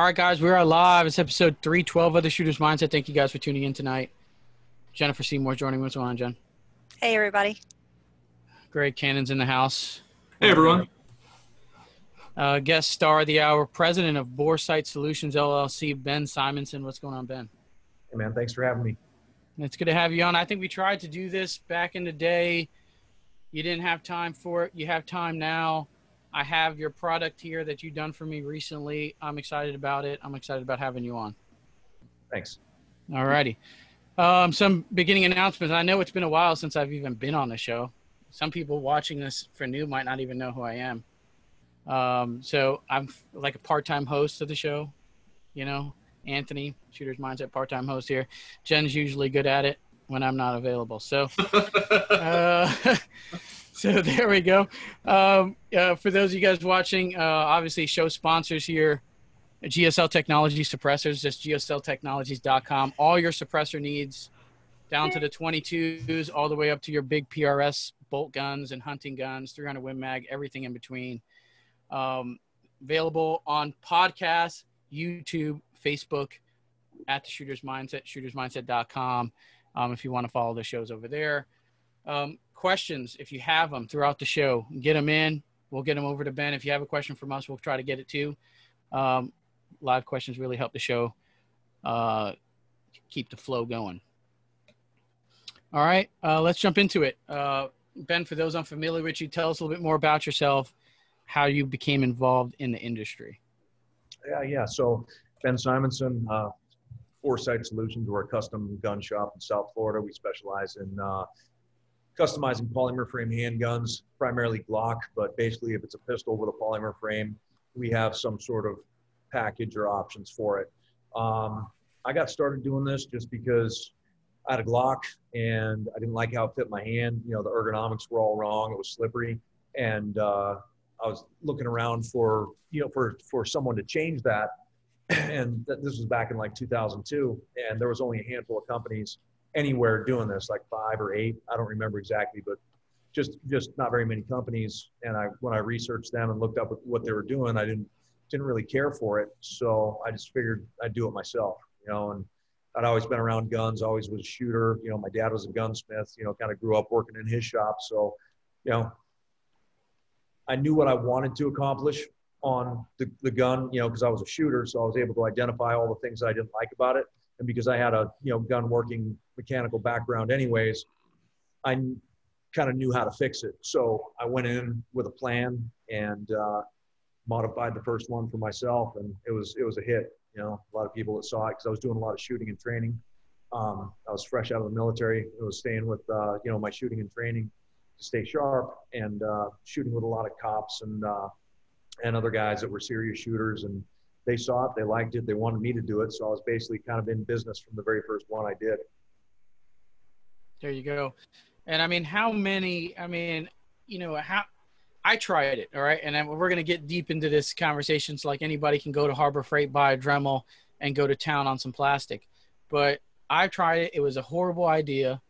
All right, guys, we are live. It's episode 312 of the Shooter's Mindset. Thank you guys for tuning in tonight. Jennifer Seymour joining me. What's going on, Jen? Hey, everybody. Greg Cannon's in the house. Hey, everyone. Uh, guest star of the hour, president of Boresight Solutions LLC, Ben Simonson. What's going on, Ben? Hey, man. Thanks for having me. It's good to have you on. I think we tried to do this back in the day. You didn't have time for it. You have time now. I have your product here that you've done for me recently. I'm excited about it. I'm excited about having you on. Thanks. All righty. Um, some beginning announcements. I know it's been a while since I've even been on the show. Some people watching this for new might not even know who I am. Um, so I'm like a part-time host of the show. You know, Anthony, Shooter's Mindset, part-time host here. Jen's usually good at it when I'm not available. So, uh, so there we go. Um, uh, for those of you guys watching, uh, obviously show sponsors here. GSL Technology suppressors, just gsltechnologies.com. All your suppressor needs, down to the 22s, all the way up to your big PRS bolt guns and hunting guns, 300 Win Mag, everything in between. Um, available on podcasts, YouTube, Facebook, at the Shooters Mindset, shootersmindset.com. Um, if you want to follow the shows over there. Um, questions, if you have them throughout the show, get them in. We'll get them over to Ben. If you have a question from us, we'll try to get it too. Um, live questions really help the show uh, keep the flow going. All right, uh, let's jump into it. Uh, ben, for those unfamiliar with you, tell us a little bit more about yourself, how you became involved in the industry. Yeah, yeah. So Ben Simonson, uh, Boresight Solutions, we're a custom gun shop in South Florida. We specialize in uh, customizing polymer frame handguns, primarily Glock, but basically if it's a pistol with a polymer frame, we have some sort of package or options for it. Um, I got started doing this just because I had a Glock and I didn't like how it fit my hand. You know, the ergonomics were all wrong. It was slippery. And uh, I was looking around for, you know, for, for someone to change that. And th- this was back in like 2002. And there was only a handful of companies anywhere doing this, like five or eight. I don't remember exactly, but just, just not very many companies. And I, when I researched them and looked up what they were doing, I didn't, didn't really care for it. So I just figured I'd do it myself, you know, and I'd always been around guns, always was a shooter. You know, my dad was a gunsmith, you know, kind of grew up working in his shop. So, you know, I knew what I wanted to accomplish on the, the gun, you know, because I was a shooter. So I was able to identify all the things I didn't like about it. And because I had a, you know, gun working mechanical background anyways, I kind of knew how to fix it. So I went in with a plan and uh, modified the first one for myself. And it was, it was a hit. You know, a lot of people that saw it because I was doing a lot of shooting and training. Um, I was fresh out of the military. I was staying with, uh, you know, my shooting and training to stay sharp and uh, shooting with a lot of cops and uh, and other guys that were serious shooters. And they saw it, they liked it, they wanted me to do it. So I was basically kind of in business from the very first one I did. There you go. And I mean, how many? I mean, you know, how I tried it, all right. And then we're going to get deep into this conversation. So, like anybody can go to Harbor Freight, buy a Dremel, and go to town on some plastic. But I tried it. It was a horrible idea.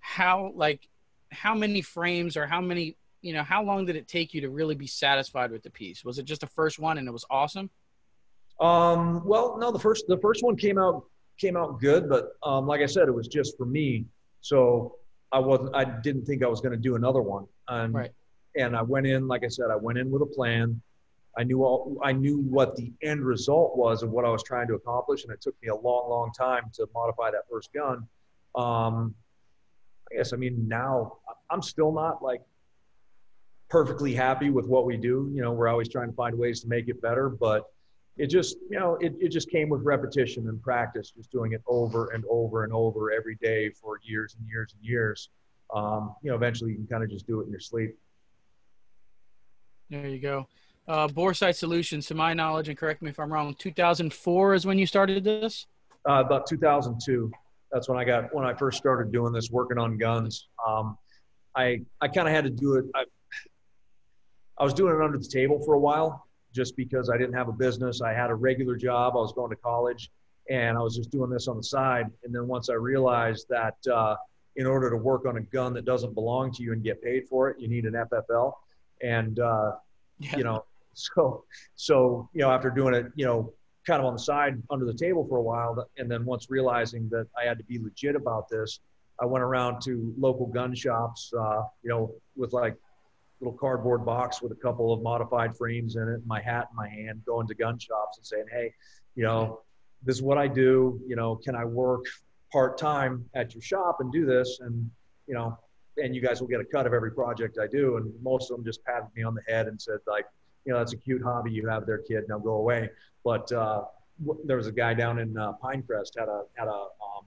How like how many frames or how many you know how long did it take you to really be satisfied with the piece? Was it just the first one and it was awesome? Um, well, no, the first the first one came out came out good, but um, like I said, it was just for me. So I wasn't. I didn't think I was going to do another one. And Right. and I went in, like I said, I went in with a plan. I knew all, I knew what the end result was of what I was trying to accomplish, and it took me a long, long time to modify that first gun. Um, I guess I mean now I'm still not like perfectly happy with what we do. You know, we're always trying to find ways to make it better, but it just you know it, it just came with repetition and practice, just doing it over and over and over every day for years and years and years. Um, you know, eventually you can kind of just do it in your sleep. There you go. Uh, Boresight Solutions, to my knowledge, and correct me if I'm wrong, 2004 is when you started this. uh, about 2002. That's when I got when I first started doing this, working on guns. Um, I I kind of had to do it. I, I was doing it under the table for a while, just because I didn't have a business. I had a regular job. I was going to college, and I was just doing this on the side. And then once I realized that uh, in order to work on a gun that doesn't belong to you and get paid for it, you need an FFL. And uh, Yeah. you know, so so you know after doing it, you know, kind of on the side under the table for a while. And then once realizing that I had to be legit about this, I went around to local gun shops, uh, you know, with like little cardboard box with a couple of modified frames in it, my hat in my hand, going to gun shops and saying, hey, you know, this is what I do. You know, can I work part time at your shop and do this? And you know, and you guys will get a cut of every project I do. And most of them just patted me on the head and said like, you know, that's a cute hobby you have there, kid. Now go away. But uh, there was a guy down in uh, Pinecrest had a had a um,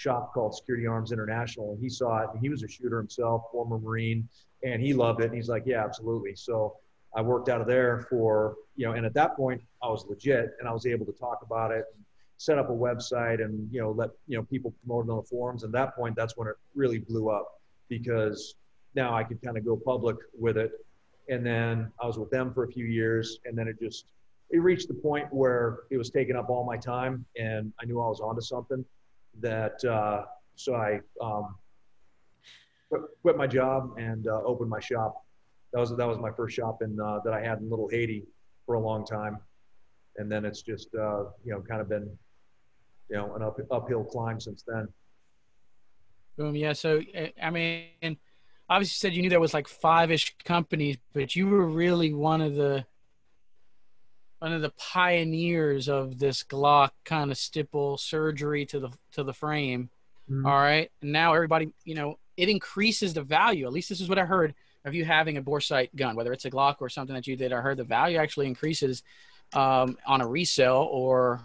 shop called Security Arms International, and he saw it. And he was a shooter himself, former Marine, and he loved it. And he's like, yeah, absolutely. So I worked out of there for you know, and at that point I was legit, and I was able to talk about it. And, set up a website and you know let you know people promote it on the forums and at that point that's when it really blew up because now i could kind of go public with it and then i was with them for a few years and then it just it reached the point where it was taking up all my time and i knew i was onto something that uh, so i um, quit, my job and uh, opened my shop that was that was my first shop in uh, that i had in little haiti for a long time and then it's just uh, you know kind of been you know an up, uphill climb since then. Boom. Yeah. So I mean, obviously, you said you knew there was like five ish companies, but you were really one of the one of the pioneers of this Glock kind of stipple surgery to the to the frame. Mm-hmm. All right. And now everybody, you know, it increases the value. At least this is what I heard of you having a Boresight gun, whether it's a Glock or something that you did. I heard the value actually increases um, on a resale or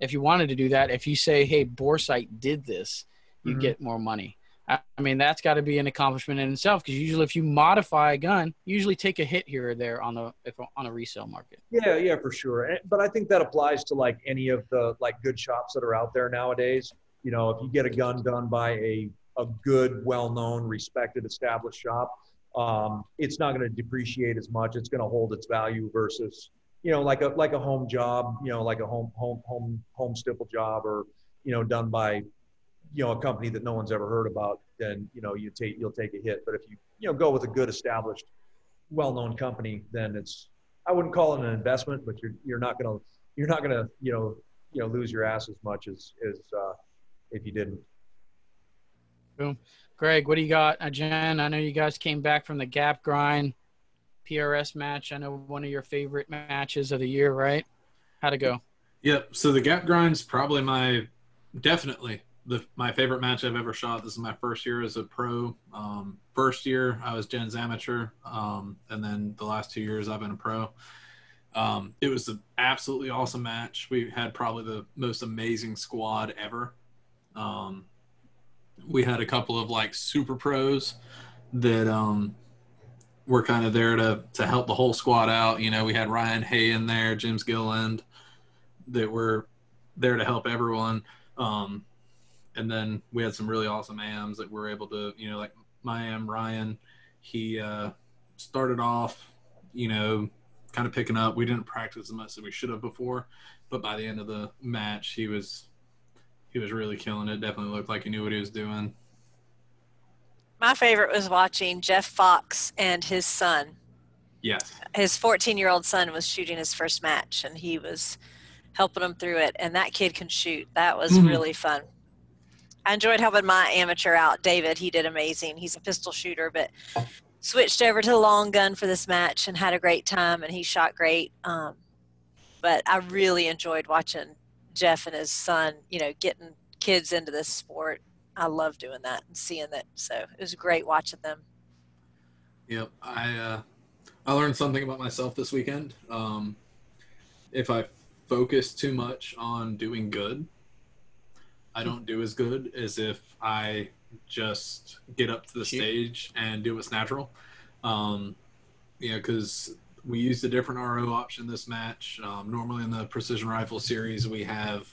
if you wanted to do that, if you say, "Hey, Boresight did this," you mm-hmm. get more money. I, mean, that's got to be an accomplishment in itself because usually, if you modify a gun, you usually take a hit here or there on the if, on a resale market. Yeah, yeah, for sure. But I think that applies to like any of the like good shops that are out there nowadays. You know, if you get a gun done by a a good, well-known, respected, established shop, um, it's not going to depreciate as much. It's going to hold its value versus you know, like a like a home job, you know, like a home home home home stipple job, or you know, done by you know a company that no one's ever heard about, then you know you take you'll take a hit. But if you you know go with a good established, well-known company, then it's I wouldn't call it an investment, but you're you're not gonna you're not gonna you know you know lose your ass as much as as uh, if you didn't. Boom, Greg, what do you got? Uh, Jen, I know you guys came back from the gap grind PRS match. I know one of your favorite matches of the year, right? How'd it go? Yep. So the gap grind's probably my definitely the my favorite match I've ever shot. This is my first year as a pro. Um, first year I was Jen's amateur, um, and then the last two years I've been a pro. Um, it was an absolutely awesome match. We had probably the most amazing squad ever. Um, we had a couple of like super pros that um, were kind of there to to help the whole squad out. You know, we had Ryan Hay in there, James Gilliland, that were there to help everyone. Um, and then we had some really awesome AMs that were able to, you know, like my AM Ryan, he uh, started off, you know, kind of picking up. We didn't practice as much as we should have before, but by the end of the match, he was he was really killing it. Definitely looked like he knew what he was doing my favorite was watching Jeff Fox and his son. Yes. His 14 year old son was shooting his first match and he was helping him through it. And that kid can shoot. That was mm-hmm. really fun. I enjoyed helping my amateur out, David. He did amazing. He's a pistol shooter, but switched over to the long gun for this match and had a great time. And he shot great. Um, but I really enjoyed watching Jeff and his son, you know, getting kids into this sport I love doing that and seeing that. So it was great watching them. Yep, I uh, I learned something about myself this weekend. Um, if I focus too much on doing good, I don't do as good as if I just get up to the stage and do what's natural. Um, you know, because we used a different RO option this match. Um, normally in the precision rifle series, we have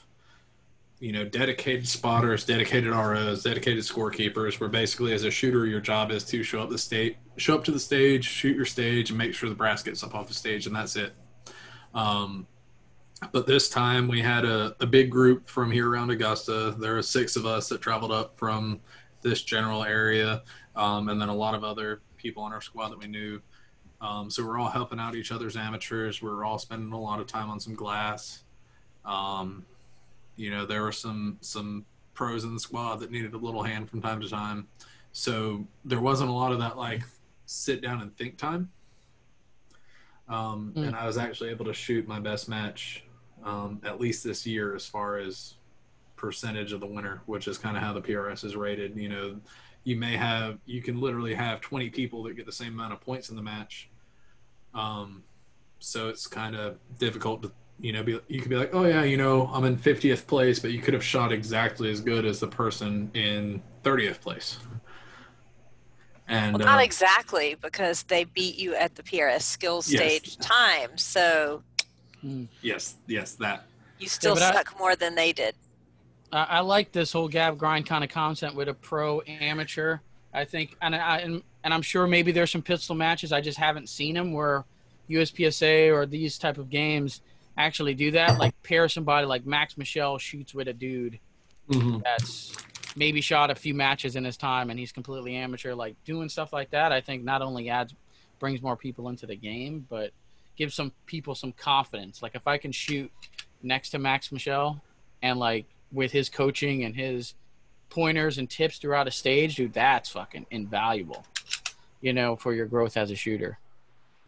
you know, dedicated spotters, dedicated ROs, dedicated scorekeepers, where basically as a shooter, your job is to show up the state, show up to the stage, shoot your stage, and make sure the brass gets up off the stage, and that's it. Um, but this time we had a, a big group from here around Augusta. There were six of us that traveled up from this general area, um, and then a lot of other people on our squad that we knew. Um, so we're all helping out each other's amateurs. We're all spending a lot of time on some glass Um, you know, there were some some pros in the squad that needed a little hand from time to time. So there wasn't a lot of that like sit down and think time. Um, Mm. And I was actually able to shoot my best match um, at least this year as far as percentage of the winner, which is kind of how the PRS is rated. You know, you may have you can literally have 20 people that get the same amount of points in the match. Um, so it's kind of difficult to you know be you could be like oh yeah you know i'm in 50th place but you could have shot exactly as good as the person in 30th place and Well, not uh, exactly because they beat you at the PRS skills Yes. stage time, so Mm. yes yes that you still but I- suck more than they did. I, I like this whole gap grind kind of concept with a pro amateur. I think, and I and, and I'm sure maybe there's some pistol matches I just haven't seen them where USPSA or these type of games actually do that. Like pair somebody like Max Michel shoots with a dude mm-hmm. that's maybe shot a few matches in his time and he's completely amateur. Like doing stuff like that, I think not only adds brings more people into the game, but gives some people some confidence. Like if I can shoot next to Max Michel and like with his coaching and his pointers and tips throughout a stage, dude, that's fucking invaluable. You know, for your growth as a shooter.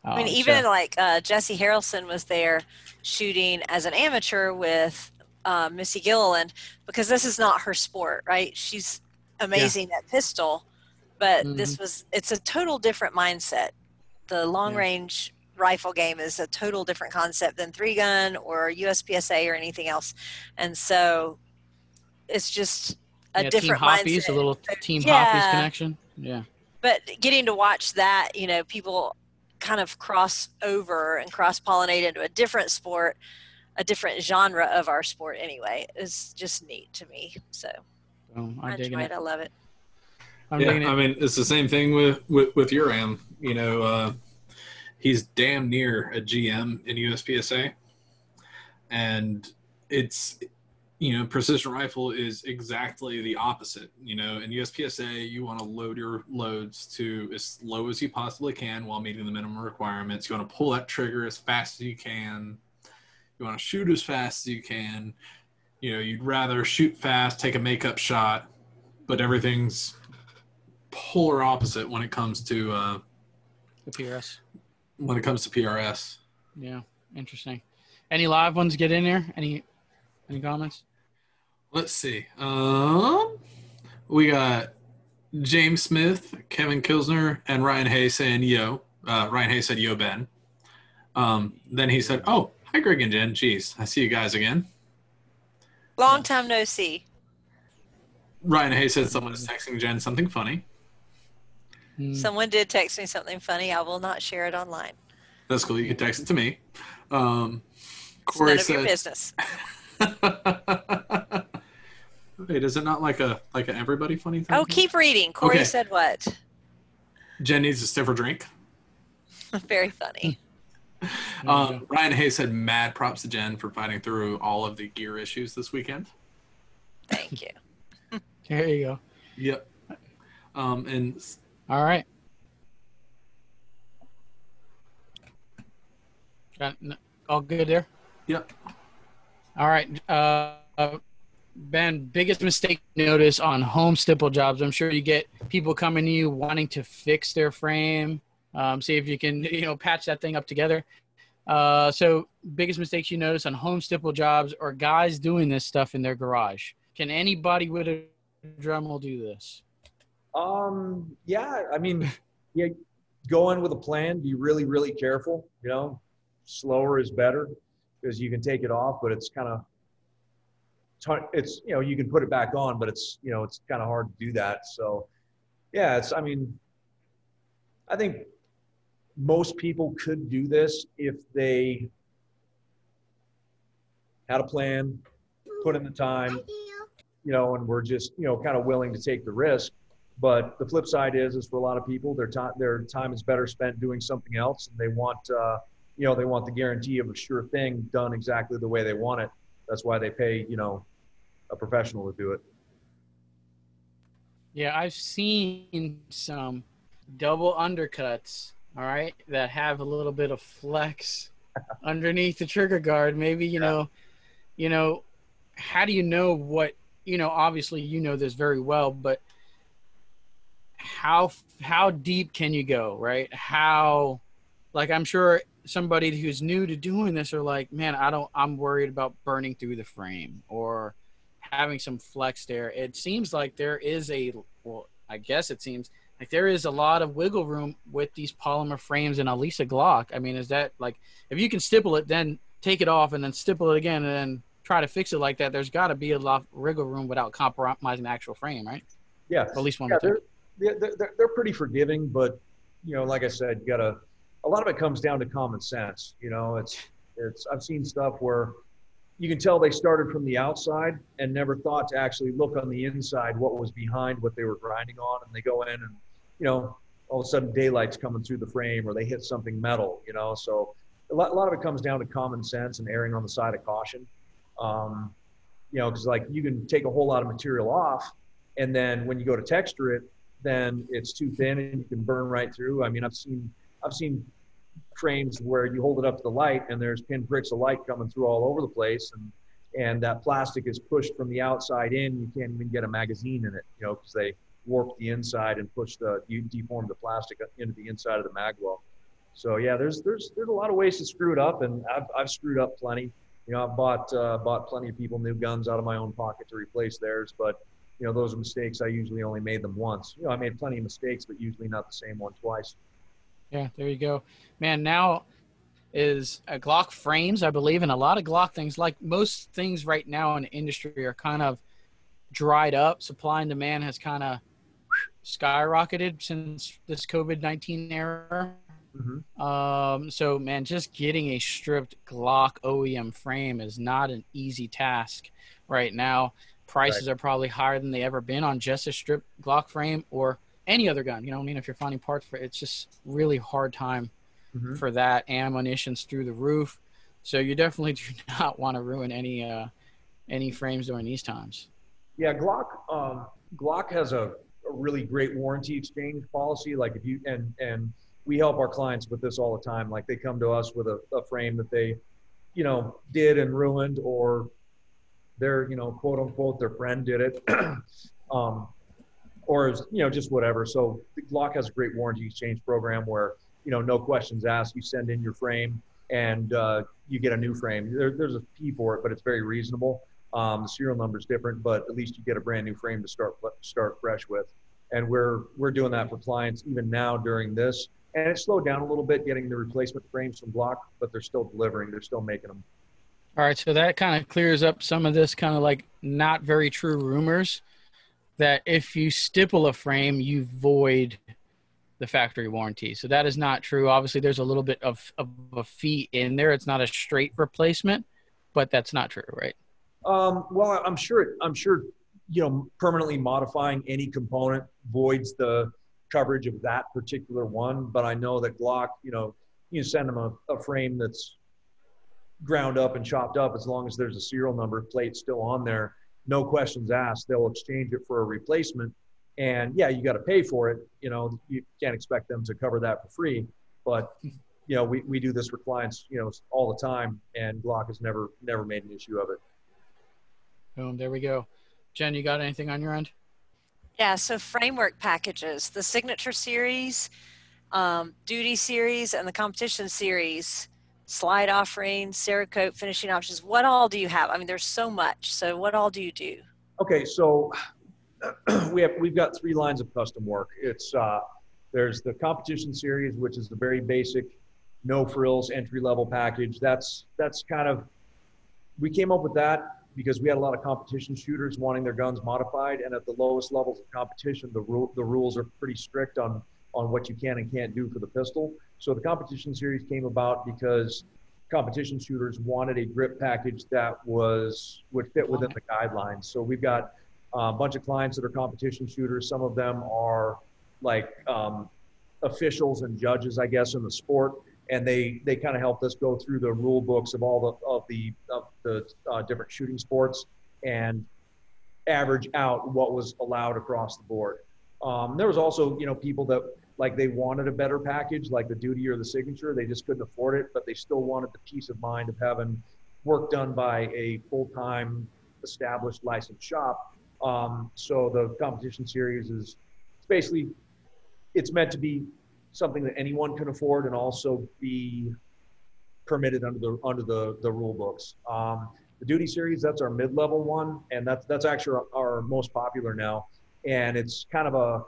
I mean, Um, even so- like uh, Jessie Harrison was there shooting as an amateur with uh, Missy Gilliland because this is not her sport, right? She's amazing at pistol, but Mm-hmm. this was it's a total different mindset. The long Yeah. range rifle game is a total different concept than three gun or USPSA or anything else, and so it's just a yeah, team different hoppies, mindset. a little team Yeah. hoppies connection. Yeah. but getting to watch that, you know, people kind of cross over and cross pollinate into a different sport, a different genre of our sport anyway, is just neat to me. So So I I'm digging enjoy it. it. I love it. I'm yeah, it. I mean, it's the same thing with with, with Uram. You know, uh, he's damn near a GM in USPSA, and it's you know, precision rifle is exactly the opposite. You know, in USPSA, you want to load your loads to as low as you possibly can while meeting the minimum requirements. You want to pull that trigger as fast as you can. You want to shoot as fast as you can. You know, you'd rather shoot fast, take a makeup shot, but everything's polar opposite when it comes to uh, the PRS. When it comes to PRS. Yeah. Interesting. Any live ones get in there? Any any comments? Let's see. Um, we got James Smith, Kevin Kilsner, and Ryan Hayes saying yo. Uh, Ryan Hayes said yo Ben. Um, then he said, "Oh, hi Greg and Jen. Jeez, I see you guys again." Long time no see. Ryan Hayes said someone is texting Jen something funny. Hmm. Someone did text me something funny. I will not share it online. That's cool. You can text it to me. Um, It's Corey none of your said, business. "Wait, is it not like a like an everybody funny thing?" Oh, keep reading. Corey Okay. said what? Jen needs a stiffer drink. Very funny. Um. Ryan Hayes said mad props to Jen for fighting through all of the gear issues this weekend. Thank you. There you go. Yep. Um, and All right. Got all good there. yep. All right. Uh, uh, ben, biggest mistake notice on home stipple jobs. I'm sure you get people coming to you wanting to fix their frame, um, see if you can, you know, patch that thing up together. Uh, so, biggest mistakes you notice on home stipple jobs or guys doing this stuff in their garage. Can anybody with a Dremel do this? Um, yeah, I mean, yeah, go in with a plan. Be really, really careful. You know, slower is better because you can take it off, but it's kind of, it's you know, you can put it back on, but it's you know, it's kind of hard to do that. So, yeah, it's. I mean, I think most people could do this if they had a plan, put in the time, you know, and we're just you know kind of willing to take the risk. But the flip side is, is for a lot of people, their time their time is better spent doing something else, and they want uh, you know they want the guarantee of a sure thing done exactly the way they want it. That's why they pay you know a professional to do it. Yeah, I've seen some double undercuts, all right, that have a little bit of flex underneath the trigger guard. Maybe, you know, you know, how do you know what you know? Obviously, you know this very well, but how how deep can you go, right? How like I'm sure somebody who's new to doing this are like, man, I don't I'm worried about burning through the frame or having some flex there. It seems like there is a well, I guess it seems like there is a lot of wiggle room with these polymer frames and Elisa Glock. I mean, is that like if you can stipple it, then take it off and then stipple it again and then try to fix it like that? There's got to be a lot of wiggle room without compromising the actual frame, right? Yeah, Or at least one. yeah, think. They're, they're, pretty forgiving, but you know, like I said, you gotta. A lot of it comes down to common sense. You know, it's it's. I've seen stuff where you can tell they started from the outside and never thought to actually look on the inside what was behind what they were grinding on, and they go in and you know, all of a sudden daylight's coming through the frame or they hit something metal. You know, so a lot, a lot of it comes down to common sense and erring on the side of caution. Um, you know, because like you can take a whole lot of material off, and then when you go to texture it, then it's too thin and you can burn right through. I mean, I've seen I've seen frames where you hold it up to the light and there's pinpricks of light coming through all over the place, and and that plastic is pushed from the outside in. You can't even get a magazine in it, you know, because they warp the inside and push the you deform the plastic into the inside of the magwell. So yeah, there's there's there's a lot of ways to screw it up, and I've I've screwed up plenty. You know, I've bought uh, bought plenty of people new guns out of my own pocket to replace theirs, but you know those are mistakes. I usually only made them once. You know, I made plenty of mistakes, but usually not the same one twice. Yeah, there you go, man. Now is a Glock frames, I believe, and a lot of Glock things. Like most things right now in the industry are kind of dried up. Supply and demand has kind of skyrocketed since this COVID nineteen era. Mm-hmm. Um, so man, just getting a stripped Glock OEM frame is not an easy task right now. Prices are probably higher than they ever been on just a stripped Glock frame or any other gun. You know, what I mean, if you're finding parts for it, it's just really hard time Mhm. for that. Ammunition's through the roof, so you definitely do not want to ruin any uh, any frames during these times. Yeah, Glock. Um, Glock has a, a really great warranty exchange policy. Like if you and and we help our clients with this all the time. Like they come to us with a, a frame that they, you know, did and ruined, or their you know quote unquote their friend did it, um, or you know just whatever. So Glock has a great warranty exchange program where you know no questions asked. You send in your frame and uh, you get a new frame. There, there's a fee for it, but it's very reasonable. Um, the serial number is different, but at least you get a brand new frame to start start fresh with. And we're we're doing that for clients even now during this. And it slowed down a little bit getting the replacement frames from Glock, but they're still delivering. They're still making them. All right, so that kind of clears up some of this kind of like not very true rumors that if you stipple a frame, you void the factory warranty. So that is not true. Obviously, there's a little bit of, of a fee in there. It's not a straight replacement, but that's not true, right? Um, well, I'm sure. I'm sure. You know, permanently modifying any component voids the coverage of that particular one. But I know that Glock, you know, you send them a, a frame that's ground up and chopped up as long as there's a serial number plate still on there. No questions asked. They'll exchange it for a replacement. And yeah, you got to pay for it. You know, you can't expect them to cover that for free. But you know, we, we do this for clients, you know, all the time, and Glock has never never made an issue of it. Boom, there we go. Jen, you got anything on your end? Yeah, so framework packages, the signature series, um, duty series, and the competition series, slide offering, Cerakote finishing options. What all do you have? I mean, there's so much. So, what all do you do? Okay, so we have we've got three lines of custom work. It's uh, there's the competition series, which is the very basic, no frills entry level package. That's that's kind of we came up with that because we had a lot of competition shooters wanting their guns modified, and at the lowest levels of competition, the rule the rules are pretty strict on on what you can and can't do for the pistol. So the competition series came about because competition shooters wanted a grip package that was would fit within the guidelines. So we've got a bunch of clients that are competition shooters. Some of them are like um, officials and judges, I guess, in the sport, and they they kind of helped us go through the rule books of all the of the of the uh, different shooting sports and average out what was allowed across the board. Um, there was also you know people that like they wanted a better package like the duty or the signature they just couldn't afford it but they still wanted the peace of mind of having work done by a full-time established licensed shop. Um, so the competition series is it's basically it's meant to be something that anyone can afford and also be permitted under the under the the rule books. Um, the duty series that's our mid-level one, and that's that's actually our, our most popular now, and it's kind of a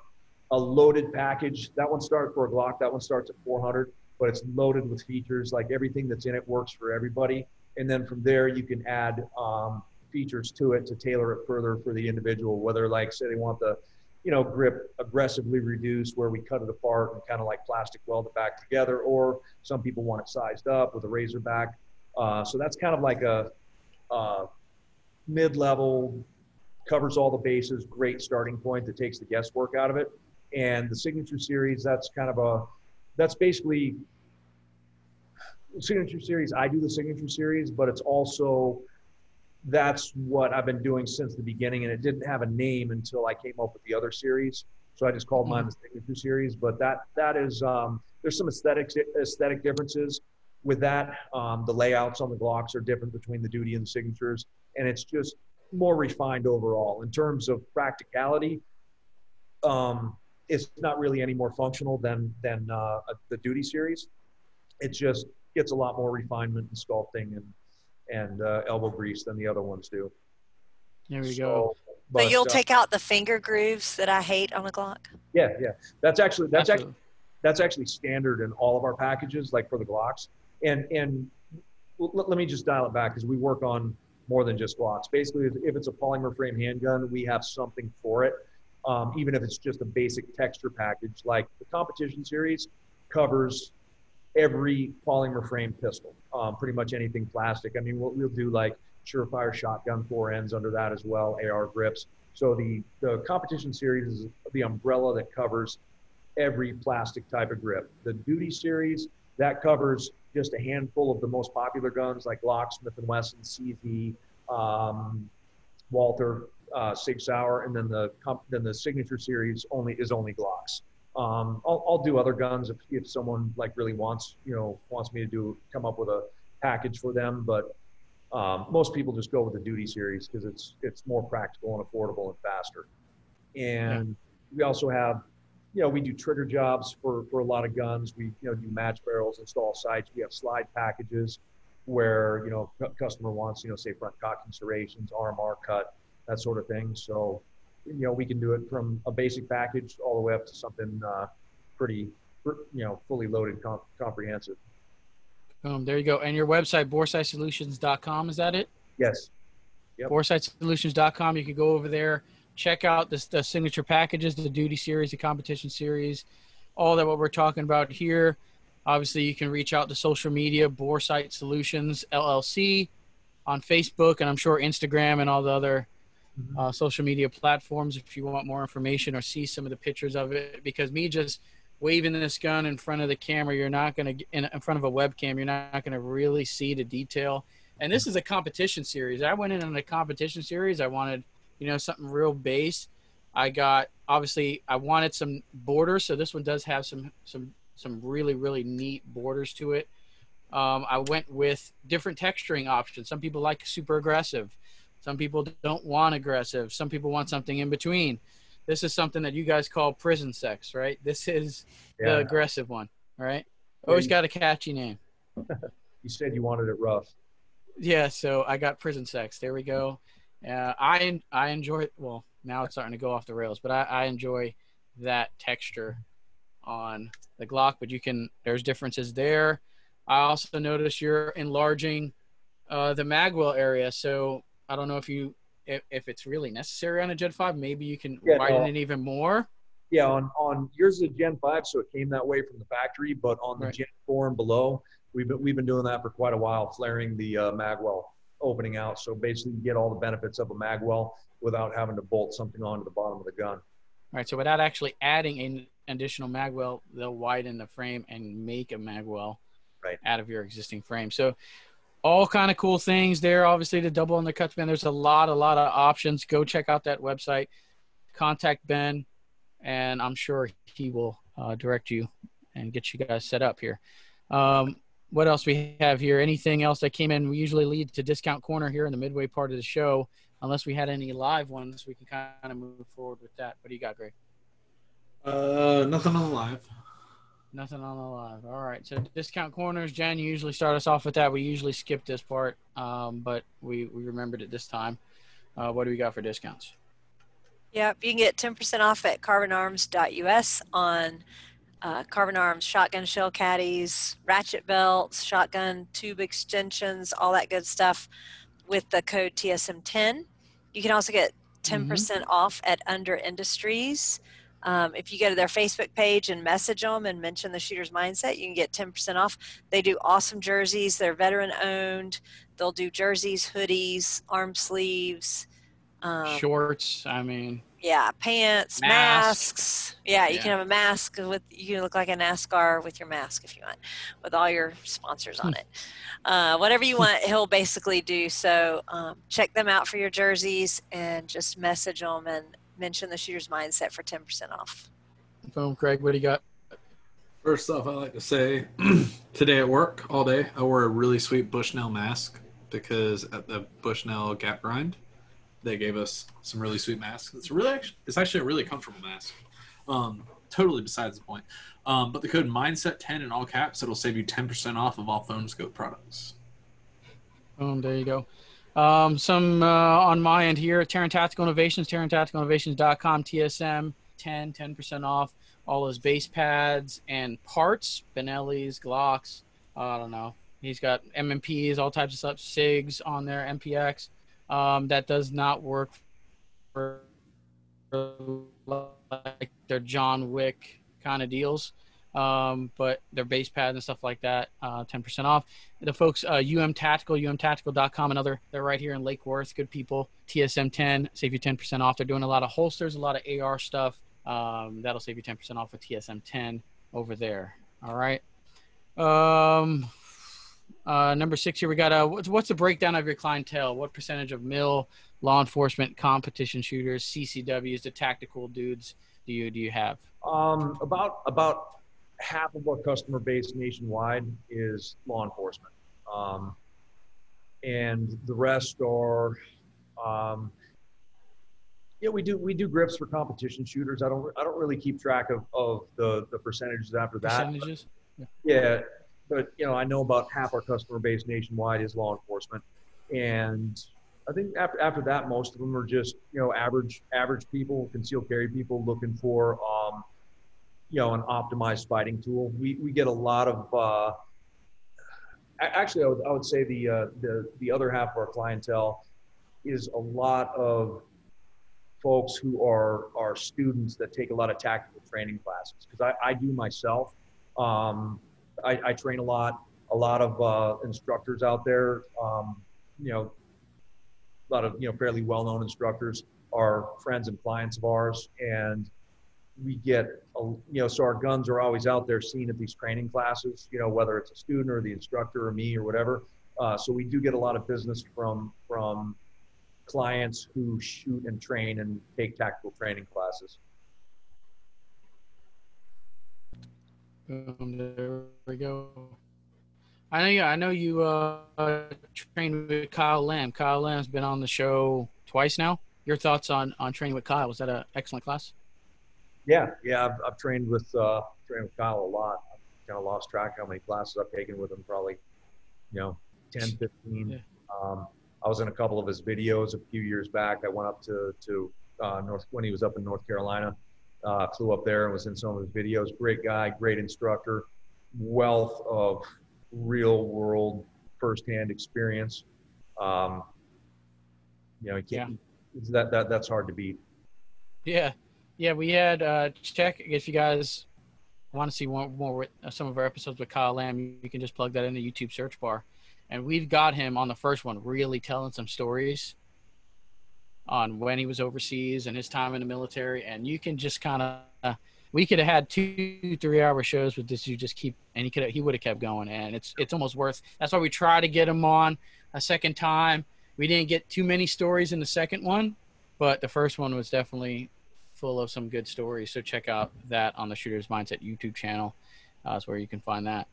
a loaded package. That one starts for a Glock. That one starts at 400, but it's loaded with features. Like everything that's in it works for everybody, and then from there you can add um, features to it to tailor it further for the individual. Whether like say they want the you know, grip aggressively reduced where we cut it apart and kind of like plastic weld it back together, or some people want it sized up with a razor back. Uh, so that's kind of like a, a mid-level, covers all the bases, great starting point that takes the guesswork out of it. And the signature series, that's kind of a, that's basically signature series. I do the signature series, but it's also that's what I've been doing since the beginning, and it didn't have a name until I came up with the other series. So I just called mine mm-hmm. the signature series. But that that is um, there's some aesthetic aesthetic differences with that. Um, the layouts on the Glocks are different between the duty and the signatures, and it's just more refined overall in terms of practicality. Um, it's not really any more functional than than uh, the duty series. It just gets a lot more refinement and sculpting and and uh, elbow grease than the other ones do. There we so, go. But, but you'll uh, take out the finger grooves that I hate on a Glock. Yeah, yeah. That's actually that's Absolutely. actually that's actually standard in all of our packages, like for the Glocks. And and let, let me just dial it back because we work on more than just Glocks. Basically, if it's a polymer frame handgun, we have something for it. Um, even if it's just a basic texture package, like the competition series covers every polymer frame pistol, um, pretty much anything plastic. I mean, we'll, we'll do like Surefire shotgun forends under that as well, AR grips. So the, the competition series is the umbrella that covers every plastic type of grip. The duty series, that covers just a handful of the most popular guns like Glock, Smith & Wesson, CZ, um, uh, Sig Sauer, and then the then the signature series only is only Glocks. Um, I'll, I'll do other guns if, if someone like really wants, you know, wants me to do, come up with a package for them. But um, most people just go with the duty series because it's, it's more practical and affordable and faster. And yeah. we also have, you know, we do trigger jobs for, for a lot of guns. We, you know, do match barrels, install sights. We have slide packages where, you know, customer wants, you know, say front cocking serrations, RMR cut, that sort of thing. So, you know, we can do it from a basic package all the way up to something uh, pretty, you know, fully loaded, comp- comprehensive. Boom. There you go. And your website, boresightsolutions.com, is that it? Yes. Yep. You can go over there, check out the, the signature packages, the duty series, the competition series, all that what we're talking about here. Obviously, you can reach out to social media, Boresight Solutions LLC on Facebook, and I'm sure Instagram and all the other mm-hmm. uh, social media platforms if you want more information or see some of the pictures of it. Because me just waving this gun in front of the camera, you're not going to, in, in front of a webcam, you're not going to really see the detail. And this is a competition series. I went in on a competition series. I wanted, you know, something real base. I got obviously I wanted some borders, so this one does have some some some really really neat borders to it. Um, I went with different texturing options. Some people like super aggressive. Some people don't want aggressive. Some people want something in between. This is something that you guys call prison sex, right? This is yeah. the aggressive one, right? Always got a catchy name. you said you wanted it rough. Yeah, so I got prison sex. There we go. Uh, I I enjoy. Well, now it's starting to go off the rails, but I, I enjoy that texture on the Glock. But you can there's differences there. I also notice you're enlarging uh, the magwell area. So I don't know if you if, if it's really necessary on a Gen Five. Maybe you can yeah, widen no. it even more. Yeah, on on yours is a Gen Five, so it came that way from the factory. But on the right. Gen Four and below, we've been we've been doing that for quite a while, flaring the uh, magwell opening out. So basically, you get all the benefits of a magwell without having to bolt something onto the bottom of the gun. All right. So without actually adding an additional magwell, they'll widen the frame and make a magwell right. out of your existing frame. So all kind of cool things there. Obviously, the double on the cuts, man. There's a lot, a lot of options. Go check out that website. Contact Ben, and I'm sure he will uh, direct you and get you guys set up here. Um, what else we have here? Anything else that came in? We usually lead to discount corner here in the midway part of the show. Unless we had any live ones, we can kind of move forward with that. What do you got, Greg? Uh, nothing on live. Nothing on the live. All right. So discount corners, Jen, you usually start us off with that. We usually skip this part, um, but we, we remembered it this time. Uh, what do we got for discounts? Yep, you can get 10% off at carbonarms.us on uh, Carbon Arms shotgun shell caddies, ratchet belts, shotgun tube extensions, all that good stuff with the code TSM10. You can also get 10% mm hmm off at Under Industries. Um, if you go to their Facebook page and message them and mention the Shooter's Mindset, you can get 10% off. They do awesome jerseys. They're veteran owned. They'll do jerseys, hoodies, arm sleeves, um, shorts. I mean, yeah, pants, masks. Yeah, you yeah. can have a mask with you can look like a NASCAR with your mask if you want, with all your sponsors on it. Uh, whatever you want, he'll basically do. So um, check them out for your jerseys and just message them and mention the shooter's mindset for ten percent off. Boom, Craig. What do you got? First off, I like to say today at work all day, I wore a really sweet Bushnell mask because at the Bushnell Gap Grind, they gave us some really sweet masks. It's really it's actually a really comfortable mask. Um, totally besides the point. Um, but the code mindset 10 in all caps it'll save you 10% off of all PhoneSkope products. Boom, there you go. Um, some uh, on my end here, Taran Tactical Innovations, TaranTacticalInnovations.com, TSM 10, 10% off all his base pads and parts, Benelli's, Glocks, uh, I don't know. He's got MMPs, all types of stuff, SIGs on there, MPX um, that does not work for like their John Wick kind of deals. Um, but their base pads and stuff like that, uh, 10% off. The folks, uh, UM Tactical, umtactical.com, another, they're right here in Lake Worth. Good people. TSM 10, save you 10% off. They're doing a lot of holsters, a lot of AR stuff. Um, that'll save you 10% off with TSM 10 over there. All right. Um, uh, number six here, we got uh, what's, what's the breakdown of your clientele? What percentage of mill, law enforcement, competition shooters, CCWs, the tactical dudes do you do you have? Um, about about half of our customer base nationwide is law enforcement, um, and the rest are. Um, yeah, we do we do grips for competition shooters. I don't I don't really keep track of, of the the percentages after that. Percentages. yeah. yeah but you know, I know about half our customer base nationwide is law enforcement, and I think after after that, most of them are just you know average average people, concealed carry people looking for um, you know an optimized fighting tool. We we get a lot of uh, actually I would, I would say the uh, the the other half of our clientele is a lot of folks who are are students that take a lot of tactical training classes because I, I do myself. Um, I, I train a lot. A lot of uh, instructors out there, um, you know, a lot of you know fairly well-known instructors are friends and clients of ours, and we get you know so our guns are always out there seen at these training classes. You know, whether it's a student or the instructor or me or whatever. Uh, so we do get a lot of business from from clients who shoot and train and take tactical training classes. Boom, there we go. I know you. I know you uh, trained with Kyle Lamb. Kyle Lamb's been on the show twice now. Your thoughts on on training with Kyle? Was that an excellent class? Yeah, yeah. I've, I've trained with uh, trained with Kyle a lot. I've kind of lost track how many classes I've taken with him. Probably, you know, 10, 15. Yeah. Um, I was in a couple of his videos a few years back. I went up to to uh, North when he was up in North Carolina uh, flew up there and was in some of his videos. Great guy, great instructor, wealth of real world firsthand experience. Um, you know, he can't, yeah. that, that, that's hard to beat. Yeah. Yeah. We had, uh, check if you guys want to see one more with uh, some of our episodes with Kyle Lamb, you can just plug that in the YouTube search bar. And we've got him on the first one, really telling some stories on when he was overseas and his time in the military, and you can just kind of. Uh, we could have had two, three hour shows with this. You just keep, and he could, he would have kept going, and it's, it's almost worth. That's why we try to get him on a second time. We didn't get too many stories in the second one, but the first one was definitely full of some good stories. So check out that on the Shooters Mindset YouTube channel. Uh, that's where you can find that.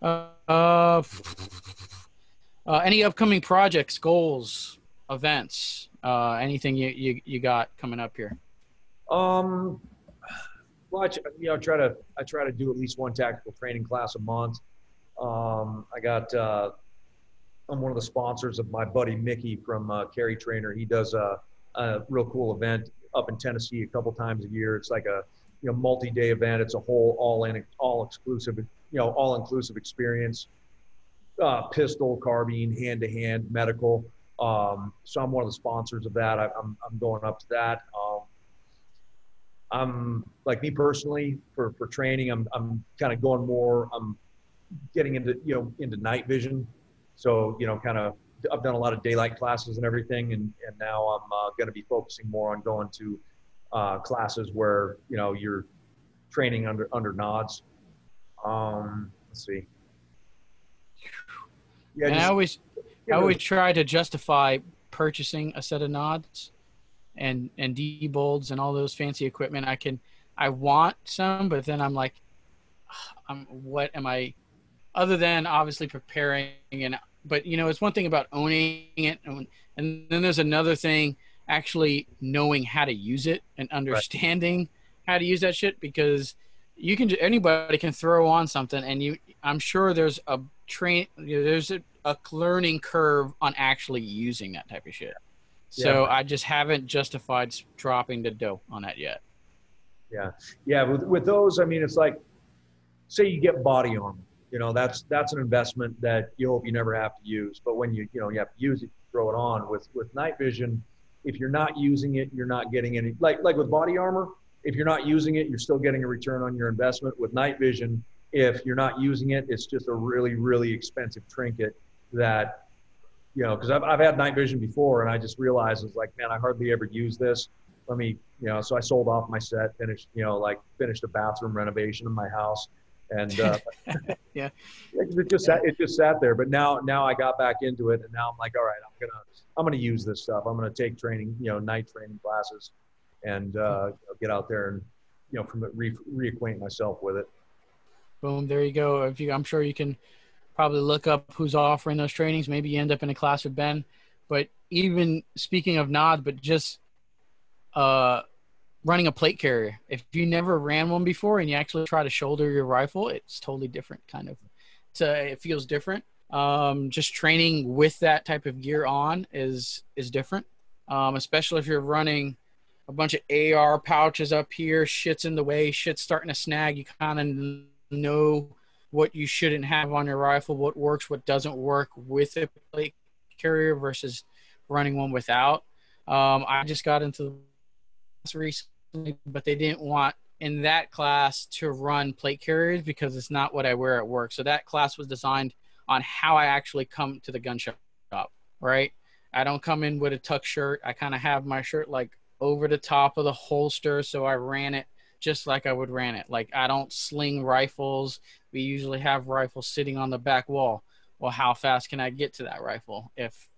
Uh, uh, uh, any upcoming projects, goals, events, uh, anything you, you, you got coming up here? Um, well, I, you know, try to I try to do at least one tactical training class a month. Um, I got uh, I'm one of the sponsors of my buddy Mickey from uh, Carry Trainer. He does a, a real cool event up in Tennessee a couple times a year. It's like a you know multi-day event. It's a whole all in all exclusive you know all inclusive experience. Uh, pistol, carbine, hand to hand, medical. Um, so I'm one of the sponsors of that. I, am I'm going up to that. Um, I'm like me personally for for training. I'm I'm kind of going more. I'm getting into you know into night vision. So you know, kind of I've done a lot of daylight classes and everything, and and now I'm uh, going to be focusing more on going to uh, classes where you know you're training under under nods. Um, let's see. Yeah, just, I always I always try to justify purchasing a set of nods and and DBAL's and all those fancy equipment. I can I want some, but then I'm like, I'm what am I? Other than obviously preparing and but you know it's one thing about owning it and, and then there's another thing actually knowing how to use it and understanding right. how to use that shit because you can anybody can throw on something and you i'm sure there's a train you know, there's a, a learning curve on actually using that type of shit so yeah. I just haven't justified dropping the dough on that yet. Yeah, yeah. With with those, I mean, it's like, say you get body armor. You know, that's that's an investment that you hope you never have to use. But when you you know you have to use it, throw it on. With with night vision, if you're not using it, you're not getting any. Like like with body armor, if you're not using it, you're still getting a return on your investment. With night vision, if you're not using it, it's just a really really expensive trinket that you know, because I've, I've had night vision before and I just realized it's like, man, I hardly ever use this. Let me, you know, so I sold off my set, finished, you know, like finished a bathroom renovation in my house. And uh, yeah, it just sat, it just sat there. But now, now I got back into it, and now I'm like, all right, I'm gonna, I'm gonna use this stuff. I'm gonna take training, you know, night training classes, and uh, get out there and, you know, from it re- reacquaint myself with it. Boom! There you go. If you, I'm sure you can probably look up who's offering those trainings. Maybe you end up in a class with Ben. But even speaking of Nod, but just uh, running a plate carrier. If you never ran one before and you actually try to shoulder your rifle, it's totally different. Kind of, so it feels different. Um, just training with that type of gear on is is different, um, especially if you're running a bunch of AR pouches up here. Shit's in the way. Shit's starting to snag. You kind of know what you shouldn't have on your rifle, what works, what doesn't work with a plate carrier versus running one without. Um, I just got into recently, but they didn't want in that class to run plate carriers because it's not what I wear at work. So that class was designed on how I actually come to the gun shop, right? I don't come in with a tuck shirt. I kind of have my shirt like over the top of the holster, so I ran it just like I would ran it. Like I don't sling rifles. We usually have rifles sitting on the back wall. Well, how fast can I get to that rifle if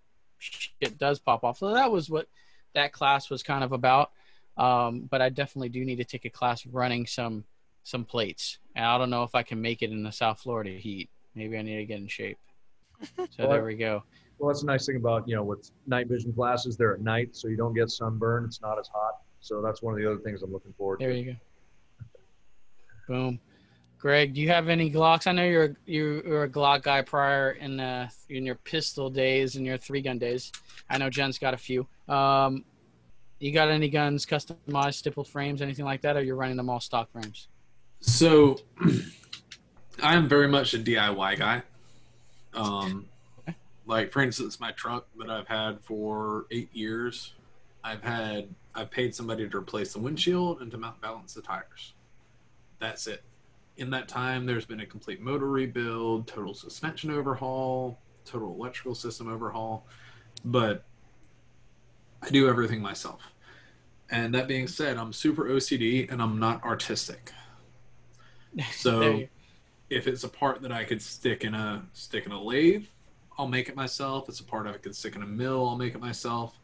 it does pop off? So that was what that class was kind of about. Um, but I definitely do need to take a class running some some plates. And I don't know if I can make it in the South Florida heat. Maybe I need to get in shape. So well, there we go. Well, that's the nice thing about you know with night vision glasses, They're at night, so you don't get sunburn. It's not as hot. So that's one of the other things I'm looking forward there to. There you go. Boom. Greg, do you have any Glocks? I know you're you were a Glock guy prior in the in your pistol days and your three gun days. I know Jenn's got a few. Um, you got any guns customized, stippled frames, anything like that, or you're running them all stock frames? So, I am very much a DIY guy. Um, like for instance, my truck that I've had for eight years, I've had I've paid somebody to replace the windshield and to mount balance the tires. That's it. In that time, there's been a complete motor rebuild, total suspension overhaul, total electrical system overhaul, but I do everything myself. And that being said, I'm super OCD and I'm not artistic. So if it's a part that I could stick in a stick in a lathe, I'll make it myself. If it's a part I could stick in a mill, I'll make it myself.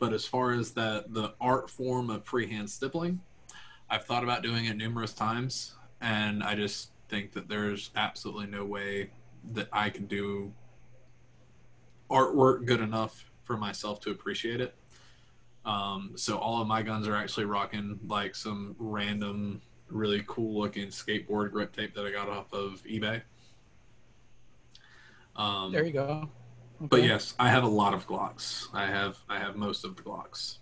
But as far as that the art form of freehand stippling, I've thought about doing it numerous times, and I just think that there's absolutely no way that I can do artwork good enough for myself to appreciate it. Um, so all of my guns are actually rocking like some random, really cool looking skateboard grip tape that I got off of eBay. Um, there you go. Okay. But yes, I have a lot of Glocks. I have I have most of the Glocks.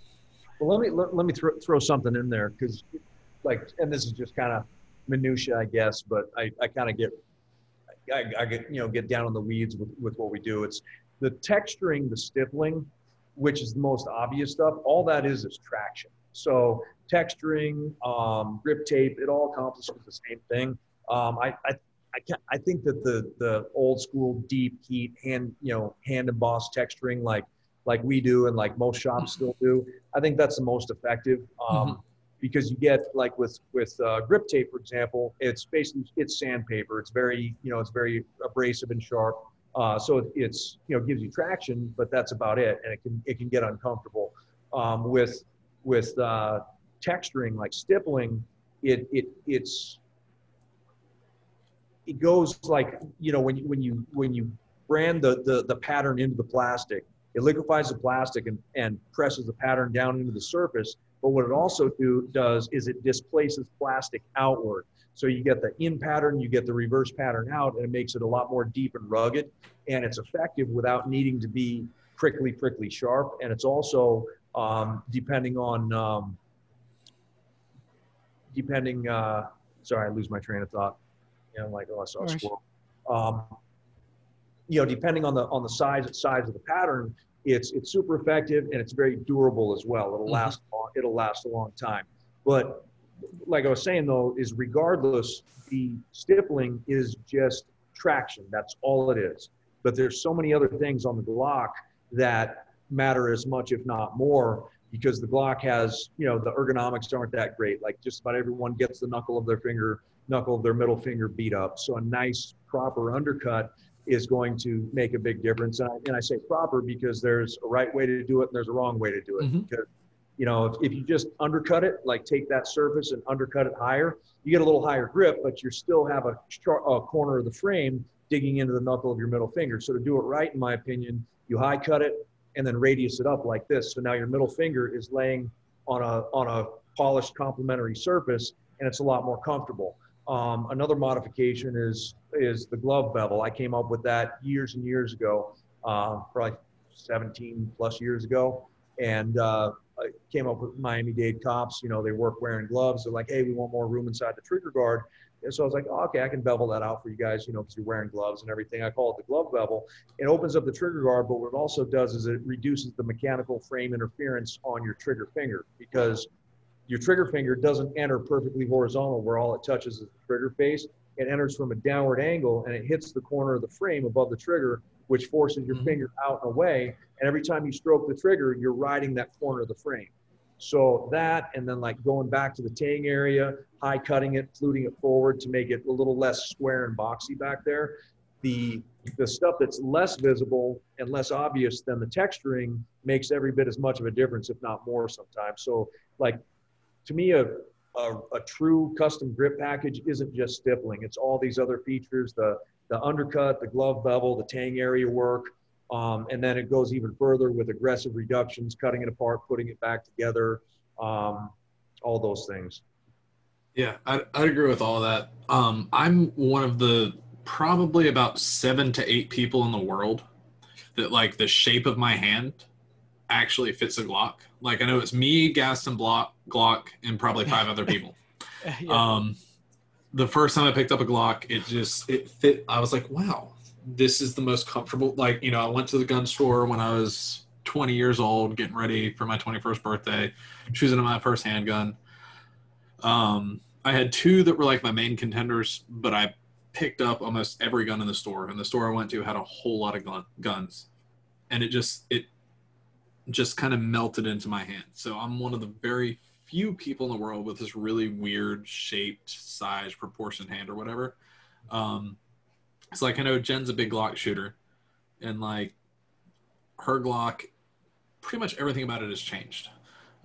Well, let me let, let me throw, throw something in there because, like, and this is just kind of minutia, I guess, but I, I kind of get I, I, get you know get down on the weeds with, with what we do. It's the texturing, the stippling, which is the most obvious stuff. All that is is traction. So texturing, um, grip tape, it all accomplishes the same thing. Um, I, I I, can, I think that the the old school deep heat hand you know hand embossed texturing like like we do and like most shops still do, I think that's the most effective. Um, mm-hmm. Because you get like with with uh, grip tape, for example, it's basically it's sandpaper. It's very you know it's very abrasive and sharp. Uh, so it, it's you know gives you traction, but that's about it, and it can it can get uncomfortable. Um, with with uh, texturing like stippling, it it it's it goes like you know when you when you when you brand the the, the pattern into the plastic it liquefies the plastic and, and presses the pattern down into the surface. But what it also do, does is it displaces plastic outward so you get the in pattern you get the reverse pattern out and it makes it a lot more deep and rugged and it's effective without needing to be prickly prickly sharp and it's also um, depending on um, depending uh, sorry i lose my train of thought you know, like, oh, I saw a squirrel. Um, you know, depending on the on the size size of the pattern, it's it's super effective and it's very durable as well. It'll mm-hmm. last it'll last a long time. But like I was saying though, is regardless, the stippling is just traction. That's all it is. But there's so many other things on the Glock that matter as much, if not more, because the Glock has, you know, the ergonomics aren't that great. Like just about everyone gets the knuckle of their finger knuckle of their middle finger beat up. So a nice proper undercut is going to make a big difference. And I, and I say proper because there's a right way to do it and there's a wrong way to do it. Mm-hmm. Because you know, if, if you just undercut it, like take that surface and undercut it higher, you get a little higher grip, but you still have a, a corner of the frame digging into the knuckle of your middle finger. So to do it right, in my opinion, you high cut it and then radius it up like this. So now your middle finger is laying on a on a polished complementary surface, and it's a lot more comfortable. Um, another modification is is the glove bevel. I came up with that years and years ago, uh, probably 17 plus years ago, and uh, I came up with Miami-Dade cops. You know, they work wearing gloves. They're like, "Hey, we want more room inside the trigger guard." And so I was like, oh, "Okay, I can bevel that out for you guys." You know, because you're wearing gloves and everything. I call it the glove bevel. It opens up the trigger guard, but what it also does is it reduces the mechanical frame interference on your trigger finger because your trigger finger doesn't enter perfectly horizontal where all it touches is the trigger face. It enters from a downward angle and it hits the corner of the frame above the trigger, which forces your mm-hmm. finger out and away. And every time you stroke the trigger, you're riding that corner of the frame. So that, and then like going back to the tang area, high cutting it, fluting it forward to make it a little less square and boxy back there. The the stuff that's less visible and less obvious than the texturing makes every bit as much of a difference, if not more sometimes. So like to me, a, a, a, true custom grip package isn't just stippling. It's all these other features, the, the undercut, the glove bevel, the tang area work. Um, and then it goes even further with aggressive reductions, cutting it apart, putting it back together, um, all those things. Yeah, I, I'd agree with all that. Um, I'm one of the probably about seven to eight people in the world that like the shape of my hand actually fits a Glock. Like I know it's me, Gaston Block, Glock, and probably five other people. yeah. Um, the first time I picked up a Glock, it just it fit. I was like, wow, this is the most comfortable. Like you know, I went to the gun store when I was 20 years old, getting ready for my 21st birthday, choosing my first handgun. Um, I had two that were like my main contenders, but I picked up almost every gun in the store, and the store I went to had a whole lot of gun, guns, and it just it just kind of melted into my hand. So I'm one of the very few people in the world with this really weird shaped, size, proportion hand or whatever. Um, it's like I know Jenn's a big Glock shooter, and like her Glock, pretty much everything about it has changed.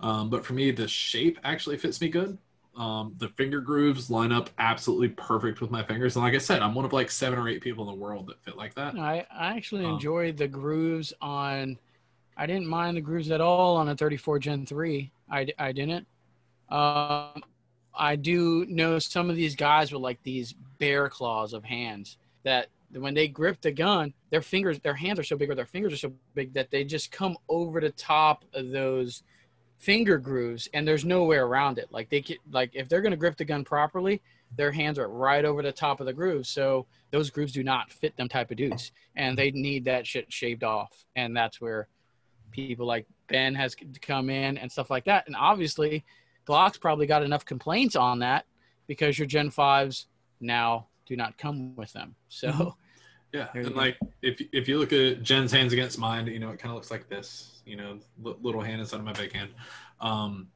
Um, but for me, the shape actually fits me good. Um, the finger grooves line up absolutely perfect with my fingers, and like I said, I'm one of like seven or eight people in the world that fit like that. I, I actually Um, enjoyed the grooves on. I didn't mind the grooves at all on a 34 Gen 3. I, I didn't. Um, I do know some of these guys with like these bear claws of hands that when they grip the gun, their fingers, their hands are so big or their fingers are so big that they just come over the top of those finger grooves and there's no way around it. Like they can, like if they're going to grip the gun properly, their hands are right over the top of the grooves. So those grooves do not fit them type of dudes and they need that shit shaved off. And that's where people like Ben has come in and stuff like that. And obviously Glock's probably got enough complaints on that because your Gen 5s now do not come with them. So Mhm. Yeah, There you and go. like if if you look at Jenn's hands against mine, you know it kind of looks like this. You know, little hand inside of my big hand. Um,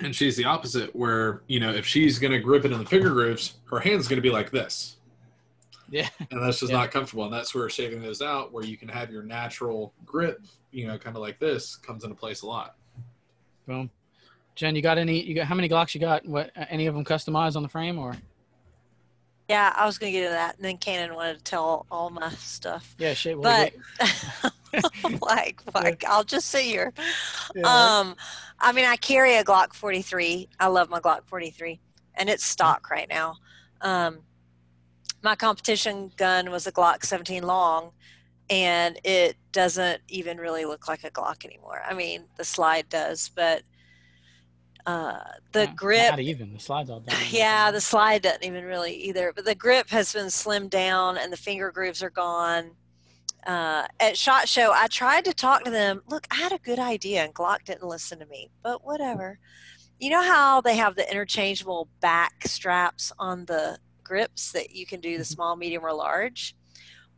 and she's the opposite, where you know if she's gonna grip it in the finger grooves, her hand's gonna be like this, yeah, and that's just Yeah. not comfortable. And that's where shaving those out, where you can have your natural grip, you know, kind of like this, comes into place a lot. boom. Jenn, you got any? You got how many Glocks you got? What any of them customized on the frame or? Yeah, I was going to get into that. And then Cannon wanted to tell all my stuff. Yeah, shit. what But like, like I'll just sit here. Yeah. Um, I mean, I carry a Glock 43. I love my Glock 43, and it's stock right now. Um, my competition gun was a Glock 17 long, and it doesn't even really look like a Glock anymore. I mean, the slide does, but uh, the Not- grip Not even the slides all down. yeah, the slide doesn't even really either. But the grip has been slimmed down and the finger grooves are gone. Uh, at Shot Show, I tried to talk to them. Look, I had a good idea and Glock didn't listen to me, but whatever. You know how they have the interchangeable back straps on the grips that you can do the Mhm. small, medium, or large?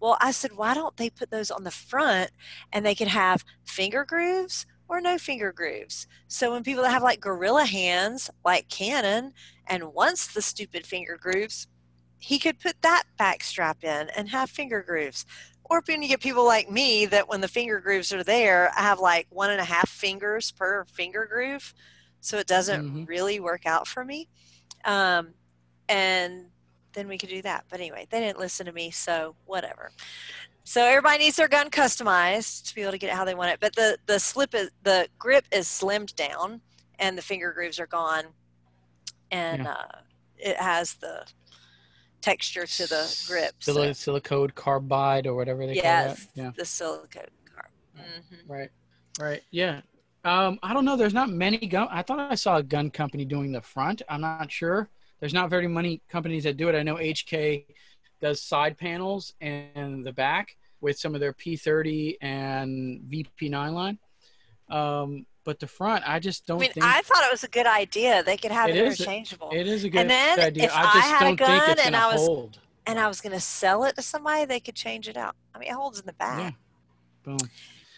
Well, I said, why don't they put those on the front and they could have finger grooves or no finger grooves? So when people have like gorilla hands, like Canon, and wants the stupid finger grooves, he could put that back strap in and have finger grooves. Or when you get people like me that when the finger grooves are there, I have like one and a half fingers per finger groove. So it doesn't Mhm. really work out for me. Um, and then we could do that. But anyway, they didn't listen to me, so whatever. So everybody needs their gun customized to be able to get it how they want it. But the the slip is the grip is slimmed down, and the finger grooves are gone, and Yeah. uh, it has the texture to the grip. so- Sili- silicone carbide or whatever they yes, call that. Yeah. the silicone. car- mhm. Right. Right. Yeah. Um, I don't know. There's not many gun. I thought I saw a gun company doing the front. I'm not sure. There's not very many companies that do it. I know HK does side panels and the back with some of their P30 and VP9 line. Um, but the front, I just don't I mean, think I thought it was a good idea. They could have It it, interchangeable. it is a good and then idea. if I I had a gun and I was- hold. and I was going to sell it to somebody, they could change it out. I mean, it holds in the back. Yeah. Boom.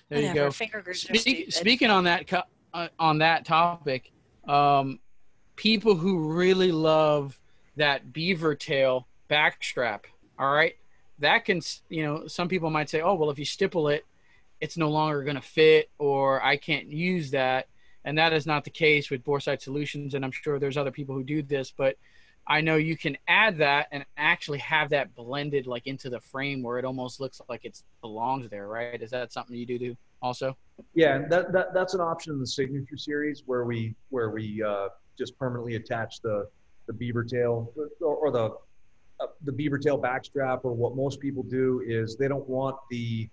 There you go. Finger Speak, speaking on that uh, on that topic, um, people who really love that beaver tail backstrap, all right, that can you know some people might say, oh well, if you stipple it, it's no longer going to fit, or I can't use that, and that is not the case with Boresight Solutions, and I'm sure there's other people who do this, but I know you can add that and actually have that blended like into the frame where it almost looks like it belongs there, right? Is that something you do do also? Yeah, that, that that's an option in the signature series where we where we uh, just permanently attach the the beaver tail or, or the the beaver tail backstrap. Or what most people do is they don't want the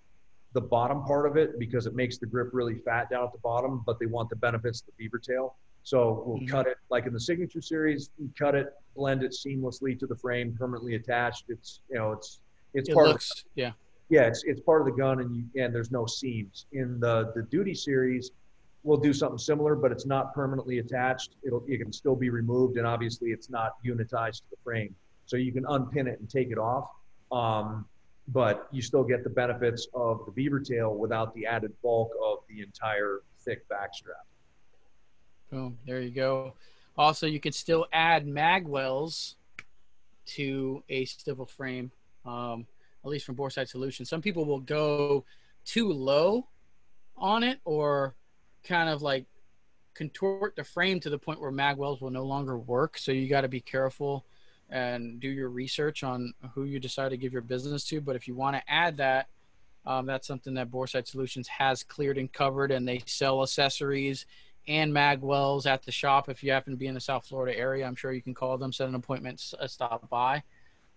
the bottom part of it because it makes the grip really fat down at the bottom, but they want the benefits of the beaver tail. So we'll Mhm. cut it like in the signature series. We cut it, blend it seamlessly to the frame, permanently attached. It's you know it's it's It part of looks, yeah. yeah, it's it's part of the gun, and you and there's no seams. In the the duty series, we'll do something similar, but it's not permanently attached. It'll it can still be removed, and obviously it's not unitized to the frame, so you can unpin it and take it off. Um, but you still get the benefits of the beaver tail without the added bulk of the entire thick backstrap. Boom. There you go. Also, you can still add magwells to a stipple frame, um, at least from Boresight Solutions. Some people will go too low on it or kind of like contort the frame to the point where mag wells will no longer work. So you got to be careful and do your research on who you decide to give your business to. But if you want to add that, um, that's something that Boresight Solutions has cleared and covered, and they sell accessories and mag wells at the shop. If you happen to be in the South Florida area, I'm sure you can call them, set an appointment, stop by.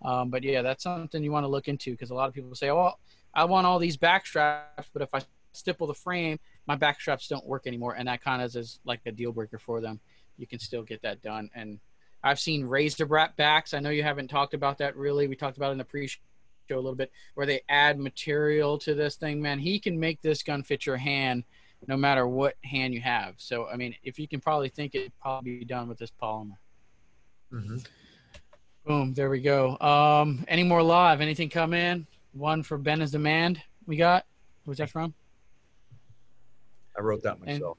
Um, but yeah, that's something you want to look into because a lot of people say, "Oh, I want all these back straps, but if I stipple the frame, my back straps don't work anymore," and that kind of is like a deal breaker for them. You can still get that done, and I've seen razor wrap backs. I know you haven't talked about that really. We talked about it in the pre-show a little bit, where they add material to this thing. Man, he can make this gun fit your hand, no matter what hand you have. So, I mean, if you can probably think it, probably be done with this polymer. Mm-hmm. Boom, there we go. Um, any more live? Anything come in? One for Ben is demand. We got. Who's that from? I wrote that myself.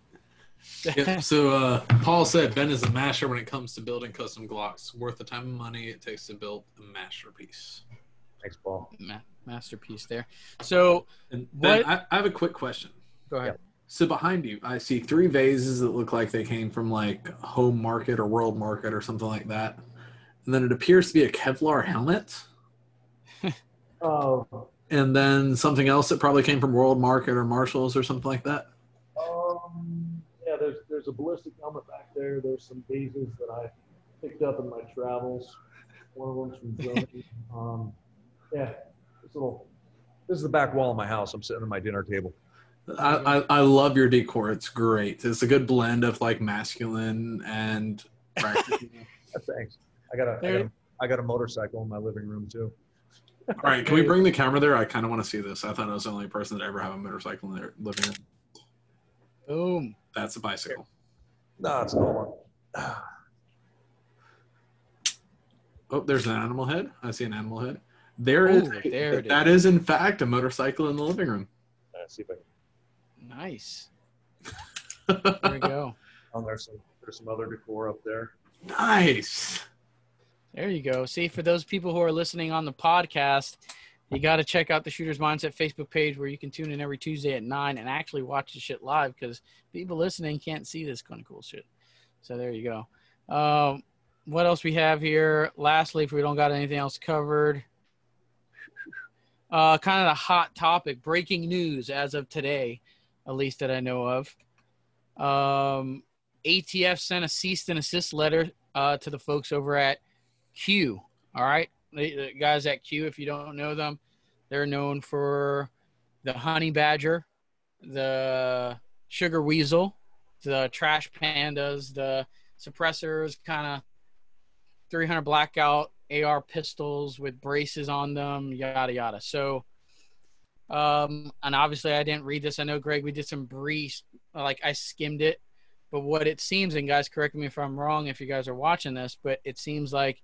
Yep. So uh, Paul said Ben is a masher when it comes to building custom Glocks. Worth the time and money it takes to build a masterpiece. Thanks, Paul. Ma- masterpiece there. So And Ben, What- I, I have a quick question. go ahead. So behind you, I see three vases that look like they came from like Home Market or World Market or something like that. And then it appears to be a Kevlar helmet. Oh, And then something else that probably came from World Market or Marshalls or something like that. Um, yeah, there's there's a ballistic helmet back there. There's some vases that I picked up in my travels. One of them's from Germany. Um, yeah, this little. this is the back wall of my house. I'm sitting at my dinner table. I, I, I love your decor. It's great. It's a good blend of like masculine and. Thanks. I got a, I There- got a, I got a motorcycle in my living room too. All right, can we bring the camera there? I kind of want to see this. I thought I was the only person that ever have a motorcycle in their living room. Boom. That's a bicycle. No, it's not one. Oh, there's an animal head. I see an animal head. There is. Ooh, there it that is in fact a motorcycle in the living room. Let's see if I can. Nice. There we go. Oh, there's some there's some other decor up there. nice. There you go. See, for those people who are listening on the podcast, you got to check out the Shooters Mindset Facebook page where you can tune in every Tuesday at 9 and actually watch the shit live because people listening can't see this kind of cool shit. So there you go. Um, what else we have here? Lastly, if we don't got anything else covered, uh, kind of a hot topic, breaking news as of today, at least that I know of. Um, ATF sent a cease and assist letter uh, to the folks over at Q. All right, the, guys at Q. If you don't know them, they're known for the honey badger, the sugar weasel, the trash pandas, the suppressors, kind of 300 blackout AR pistols with braces on them, yada yada. So, um, and obviously I didn't read this. I know Greg, we did some brief, like I skimmed it, but what it seems, and guys, correct me if I'm wrong, if you guys are watching this, but it seems like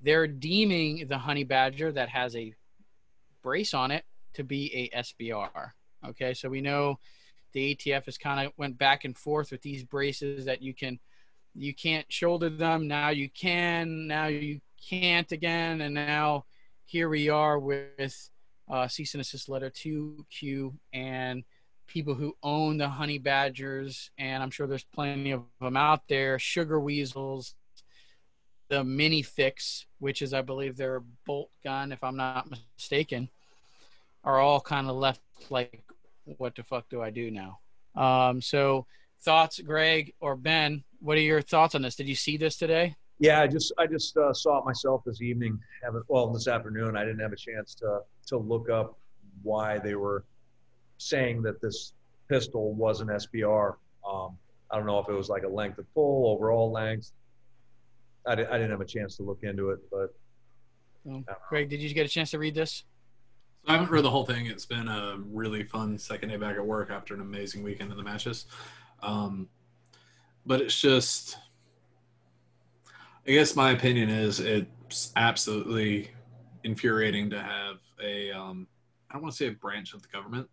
they're deeming the honey badger that has a brace on it to be a SBR. Okay, so we know the ATF has kind of went back and forth with these braces that you can you can't shoulder them. Now you can now you can't again. And now here we are with uh, cease and assist letter to Q and people who own the honey badgers. And I'm sure there's plenty of them out there sugar weasels the mini fix which is I believe their bolt gun if I'm not mistaken are all kind of left like what the fuck do I do now um, so thoughts Greg or Ben what are your thoughts on this did you see this today Yeah, I just I just uh, saw it myself this evening. Well this afternoon. I didn't have a chance to to look up why they were saying that this pistol was an SBR. Um, I don't know if it was like a length of pull, overall length. I, di- I didn't have a chance to look into it, but So, Greg, did you get a chance to read this? So I haven't read the whole thing. It's been a really fun second day back at work after an amazing weekend in the matches. Um, but it's just, I guess my opinion is it's absolutely infuriating to have a, um, I don't want to say a branch of the government,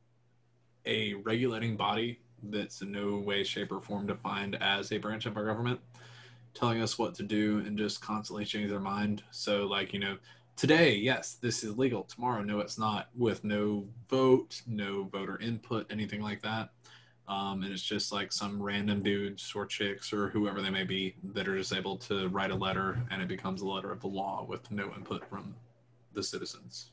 a regulating body that's in no way, shape, or form defined as a branch of our government, telling us what to do and just constantly change their mind. So, like, you know, today, yes, this is legal. Tomorrow, no, it's not, with no vote, no voter input, anything like that. Um, and it's just like some random dudes or chicks or whoever they may be that are just able to write a letter and it becomes a letter of the law with no input from the citizens.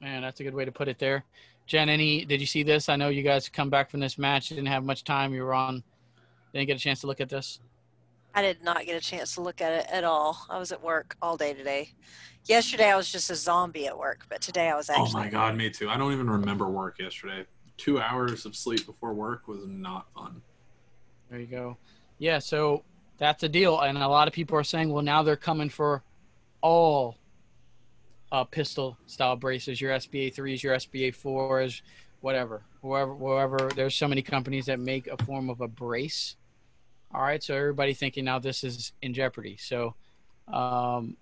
Man, that's a good way to put it there. Jenn, any did you see this? I know you guys come back from this match. Didn't have much time. You were on. Didn't get a chance to look at this. I did not get a chance to look at it at all. I was at work all day today. Yesterday I was just a zombie at work, but today I was actually. Oh my god, me too. I don't even remember work yesterday. Two hours of sleep before work was not fun. There you go. Yeah, so that's a deal, and a lot of people are saying, well, now they're coming for all uh, pistol style braces, your SBA threes, your SBA fours, whatever, wherever, wherever. There's so many companies that make a form of a brace. All right, so everybody thinking now this is in jeopardy. So, um,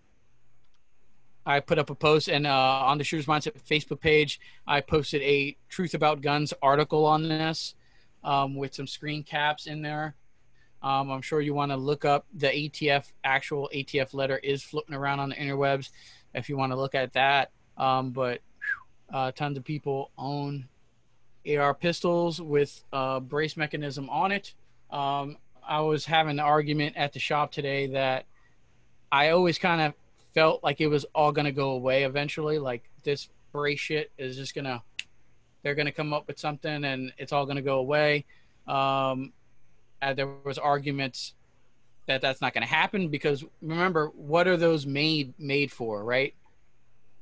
I put up a post and uh, on the Shooters Mindset Facebook page, I posted a Truth About Guns article on this um, with some screen caps in there. Um, I'm sure you want to look up the ATF, actual ATF letter is floating around on the interwebs if you want to look at that. Um, but uh, tons of people own AR pistols with a brace mechanism on it. Um, I was having an argument at the shop today that I always kind of felt like it was all going to go away eventually. Like this brace shit is just going to, they're going to come up with something and it's all going to go away. Um, there was arguments that that's not going to happen because remember, what are those made made for, right?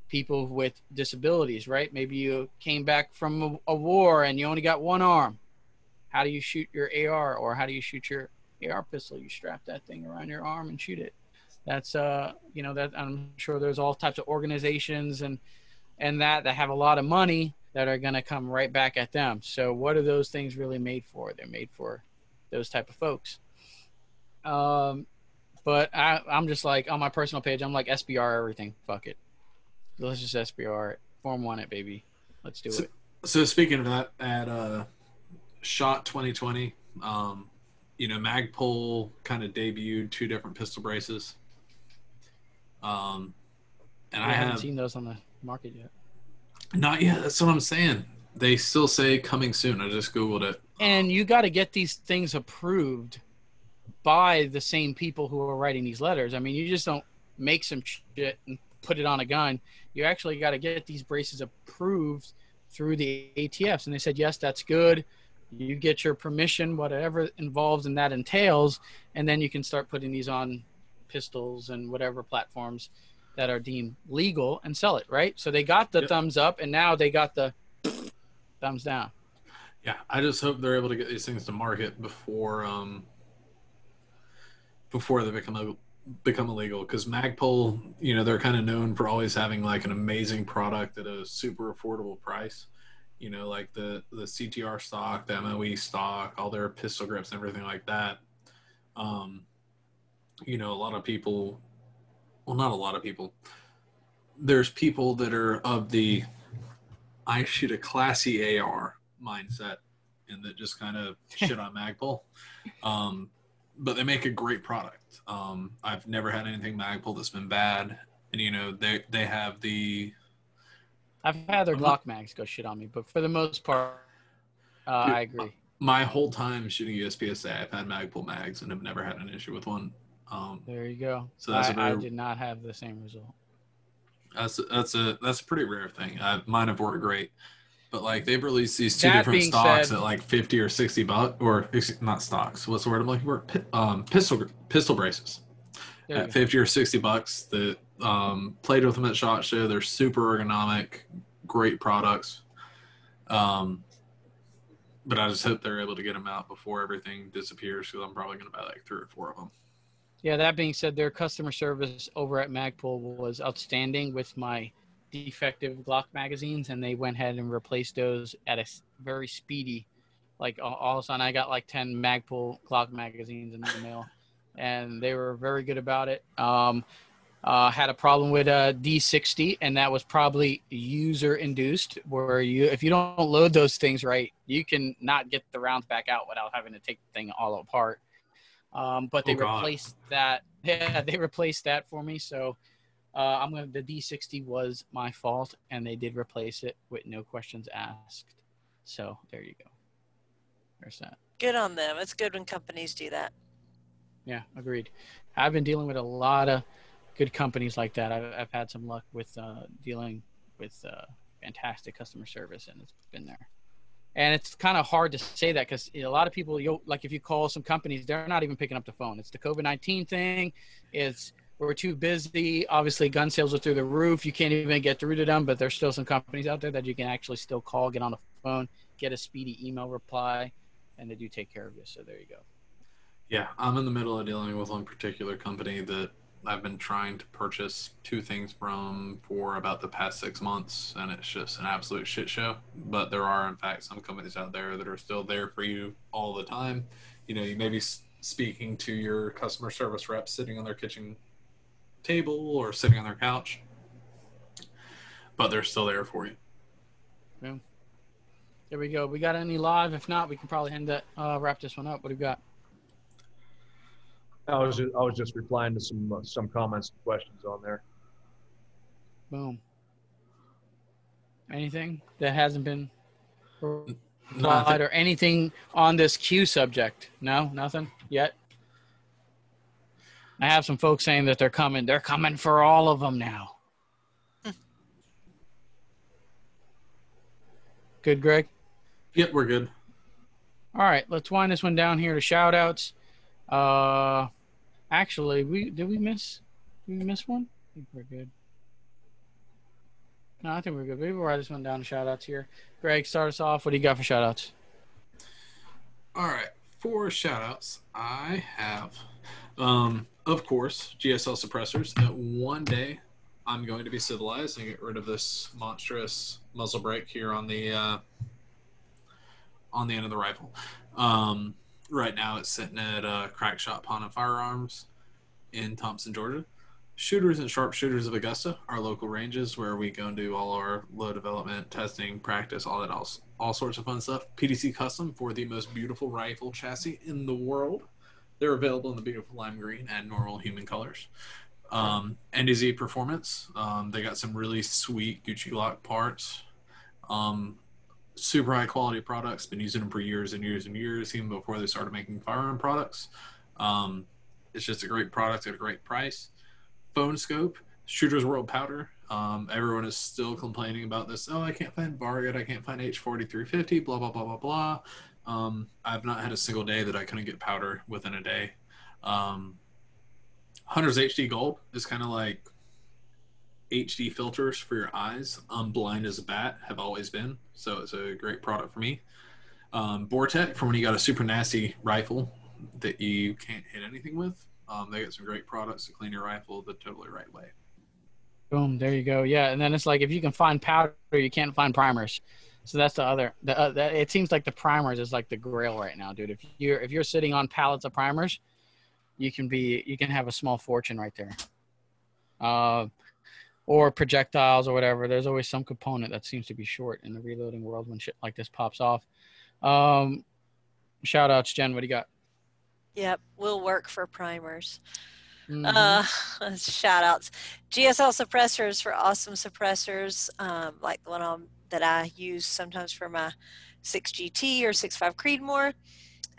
People with disabilities, right? Maybe you came back from a, a war and you only got one arm. How do you shoot your AR or how do you shoot your AR pistol? You strap that thing around your arm and shoot it. That's uh you know that i'm sure there's all types of organizations and and that that have a lot of money that are going to come right back at them. So what are those things really made for? They're made for those type of folks. Um but i i'm just like on my personal page i'm like sbr everything. Fuck it. Let's just sbr it. Form one it baby. Let's do so, it. so speaking of that at uh shot 2020 um you know magpul kind of debuted two different pistol braces um, and I, I haven't have seen those on the market yet. Not yet. That's what I'm saying. They still say coming soon. I just googled it. And you got to get these things approved by the same people who are writing these letters. I mean, you just don't make some shit and put it on a gun. You actually got to get these braces approved through the ATFs. And they said, yes, that's good. You get your permission, whatever involves and that entails, and then you can start putting these on pistols and whatever platforms that are deemed legal and sell it, right? So they got the yep. thumbs up and now they got the thumbs down. Yeah, I just hope they're able to get these things to market before um before they become become illegal because Magpul, you know, they're kind of known for always having like an amazing product at a super affordable price. You know, like the the CTR stock, the MOE stock, all their pistol grips and everything like that. Um, you know, a lot of people, well, not a lot of people, there's people that are of the I shoot a classy AR mindset and that just kind of shit on Magpul. Um, but they make a great product. Um, I've never had anything Magpul that's been bad. And, you know, they, they have the. I've had their Glock mags go shit on me, but for the most part, uh, Dude, I agree. My whole time shooting USPSA, I've had Magpul mags and have never had an issue with one. Um, there you go. So that's I, I did not have the same result. That's a, that's a that's a pretty rare thing. I, mine have worked great, but like they've released these two that different stocks said, at like fifty or sixty bucks, or not stocks. What's the word I'm looking for? Um, pistol pistol braces at fifty or sixty bucks. That um, played with them at Shot Show. They're super ergonomic, great products. Um, but I just hope they're able to get them out before everything disappears because I'm probably going to buy like three or four of them. Yeah, that being said, their customer service over at Magpul was outstanding with my defective Glock magazines, and they went ahead and replaced those at a very speedy. Like all of a sudden, I got like ten Magpul Glock magazines in the mail, and they were very good about it. Um, uh, had a problem with a D60, and that was probably user induced. Where you, if you don't load those things right, you can not get the rounds back out without having to take the thing all apart. Um, but they oh, replaced that. Yeah, they replaced that for me. So uh, I'm gonna. The D60 was my fault, and they did replace it with no questions asked. So there you go. there's that. Good on them. It's good when companies do that. Yeah, agreed. I've been dealing with a lot of good companies like that. I've, I've had some luck with uh, dealing with uh, fantastic customer service, and it's been there. And it's kind of hard to say that because a lot of people, you'll like if you call some companies, they're not even picking up the phone. It's the COVID nineteen thing. It's we're too busy. Obviously, gun sales are through the roof. You can't even get through to them, but there's still some companies out there that you can actually still call, get on the phone, get a speedy email reply, and they do take care of you. So there you go. Yeah, I'm in the middle of dealing with one particular company that I've been trying to purchase two things from for about the past six months, and it's just an absolute shit show. But there are, in fact, some companies out there that are still there for you all the time. You know, you may be speaking to your customer service rep sitting on their kitchen table or sitting on their couch, but they're still there for you. Yeah. There we go. We got any live? If not, we can probably end that. Uh, wrap this one up. What do we got? I was just, I was just replying to some uh, some comments and questions on there. Boom. Anything that hasn't been replied or anything on this Q subject? No, nothing yet. I have some folks saying that they're coming. They're coming for all of them now. Good, Greg. Yep, we're good. All right, let's wind this one down here to shout outs. Uh, actually, we did we miss? Did we miss one? I think we're good. No, I think we're good. Maybe we'll write this one down shout outs here. Greg, start us off. What do you got for shout outs? All right, for shout outs, I have, um, of course, GSL suppressors. That one day I'm going to be civilized and get rid of this monstrous muzzle brake here on the uh, on the end of the rifle. Um, right now, it's sitting at uh, Crack Shot Pawn and Firearms in Thompson, Georgia. Shooters and Sharpshooters of Augusta, our local ranges where we go and do all our load development, testing, practice, all that, all, all sorts of fun stuff. PDC Custom for the most beautiful rifle chassis in the world. They're available in the beautiful lime green and normal human colors. Um, NDZ Performance, um, they got some really sweet Gucci Glock parts. Um, super high quality products. Been using them for years and years and years, even before they started making firearm products. Um, it's just a great product at a great price. PhoneSkope, Shooter's World Powder. Um, everyone is still complaining about this. Oh, I can't find Varget. I can't find H4350. Blah blah blah blah blah. Um, I've not had a single day that I couldn't get powder within a day. Um, Hunter's HD Gold is kind of like HD filters for your eyes. I'm blind as a bat, have always been, so it's a great product for me. Um, Bore Tech for when you got a super nasty rifle that you can't hit anything with. Um, they got some great products to clean your rifle the totally right way. Boom, there you go. Yeah, and then it's like if you can find powder, you can't find primers. So that's the other. The, uh, that, it seems like the primers is like the grail right now, dude. If you're if you're sitting on pallets of primers, you can be you can have a small fortune right there. Uh, or projectiles or whatever. There's always some component that seems to be short in the reloading world when shit like this pops off. Um, shout outs, Jenn. What do you got? Yep, we'll work for primers. Mhm. Uh, shout outs. GSL suppressors for awesome suppressors, um, like the one on, that I use sometimes for my 6GT or 6.5 Creedmoor.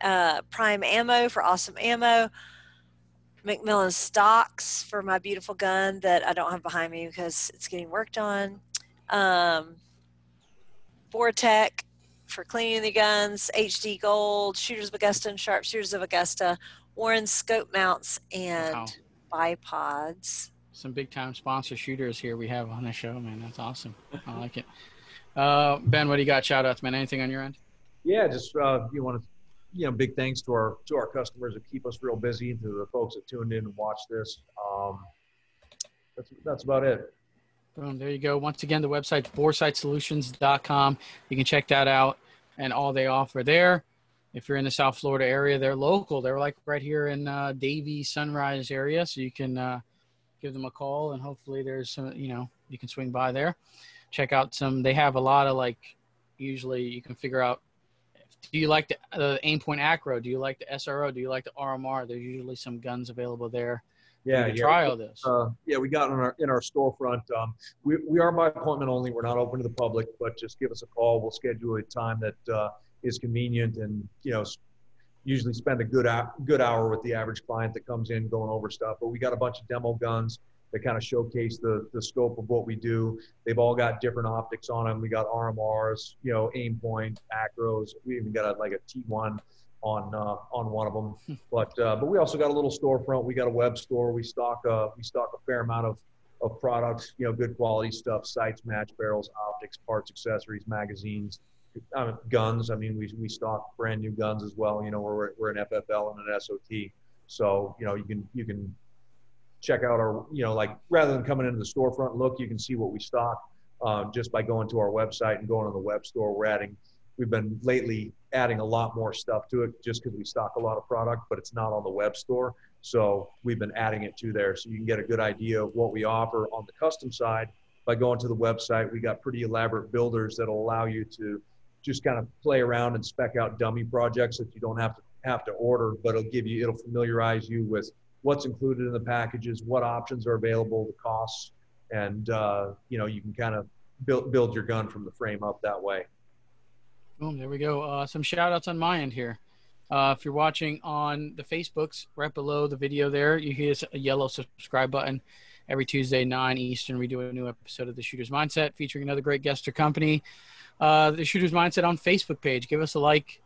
Uh, Prime ammo for awesome ammo. McMillan stocks for my beautiful gun that I don't have behind me because it's getting worked on. Um, Bore Tech for cleaning the guns. HD Gold, Shooters of Augusta and Sharpshooters of Augusta. Warne scope mounts and Wow. bipods. some big time sponsor shooters here we have on the show, man. That's awesome. I like it. Uh, ben, what do you got? Shout outs, man. Anything on your end? Yeah, just uh, you want to, you know, big thanks to our to our customers that keep us real busy, to the folks that tuned in and watched this. Um, that's that's about it. Boom, there you go. Once again, the website's boresightsolutions.com. You can check that out and all they offer there. If you're in the South Florida area, they're local. They're like right here in uh, Davie Sunrise area, so you can uh, give them a call and hopefully there's some, you know, you can swing by there. Check out some. They have a lot of like. Usually, you can figure out. Do you like the uh, Aimpoint ACRO? Do you like the SRO? Do you like the RMR? There's usually some guns available there. Yeah, yeah. try all this. Uh, yeah, we got in our in our storefront. Um, we we are by appointment only. We're not open to the public, but just give us a call. We'll schedule a time that uh, is convenient and you know usually spend a good hour, good hour with the average client that comes in going over stuff. But we got a bunch of demo guns that kind of showcase the the scope of what we do. They've all got different optics on them. We got RMRs, you know, aim point, ACROs. We even got a, like a T1 on uh, on one of them. But uh, but we also got a little storefront. We got a web store. We stock uh, we stock a fair amount of of products. You know, good quality stuff: sights, match barrels, optics, parts, accessories, magazines, uh, guns. I mean, we we stock brand new guns as well. You know, we're we're an FFL and an SOT. So you know, you can you can check out our, you know, like rather than coming into the storefront look, you can see what we stock um, just by going to our website and going on the web store. We're adding, we've been lately adding a lot more stuff to it just because we stock a lot of product, but it's not on the web store. So we've been adding it to there so you can get a good idea of what we offer on the custom side by going to the website. We got pretty elaborate builders that'll allow you to just kind of play around and spec out dummy projects that you don't have to have to order, but it'll give you, it'll familiarize you with what's included in the packages, what options are available, the costs, and uh, you know you can kind of build build your gun from the frame up that way. Boom, there we go. Uh, some shout outs on my end here. Uh, if you're watching on the Facebooks, right below the video there, you hear a yellow subscribe button. Every Tuesday, 9 Eastern, we do a new episode of The Shooter's Mindset featuring another great guest or company. Uh, the Shooter's Mindset on Facebook page. Give us a like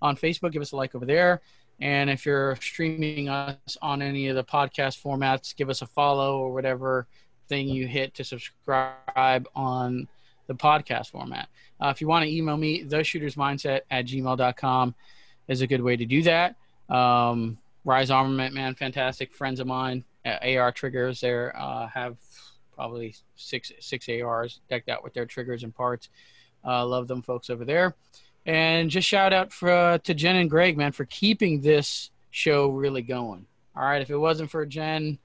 on Facebook. Give us a like over there. And if you're streaming us on any of the podcast formats, give us a follow or whatever thing you hit to subscribe on the podcast format. Uh, if you want to email me, the shooters mindset at gmail.com is a good way to do that. Um, Rise Armament, man, fantastic friends of mine. AR triggers there uh, have probably six six ARs decked out with their triggers and parts. Uh, love them folks over there. And just shout out for, uh, to Jenn and Greg, man, for keeping this show really going. All right, if it wasn't for Jenn,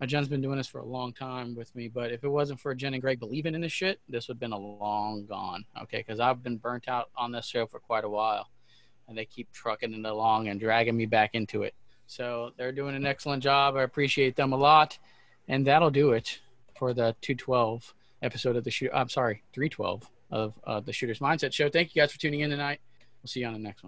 uh, Jenn's been doing this for a long time with me, but if it wasn't for Jenn and Greg believing in this shit, this would have been a long gone. Okay, because I've been burnt out on this show for quite a while, and they keep trucking it along and dragging me back into it. So they're doing an excellent job. I appreciate them a lot, and that'll do it for the 212 episode of the shoot. I'm sorry, 312 of uh, the Shooter's Mindset Show. Thank you guys for tuning in tonight. We'll see you on the next one.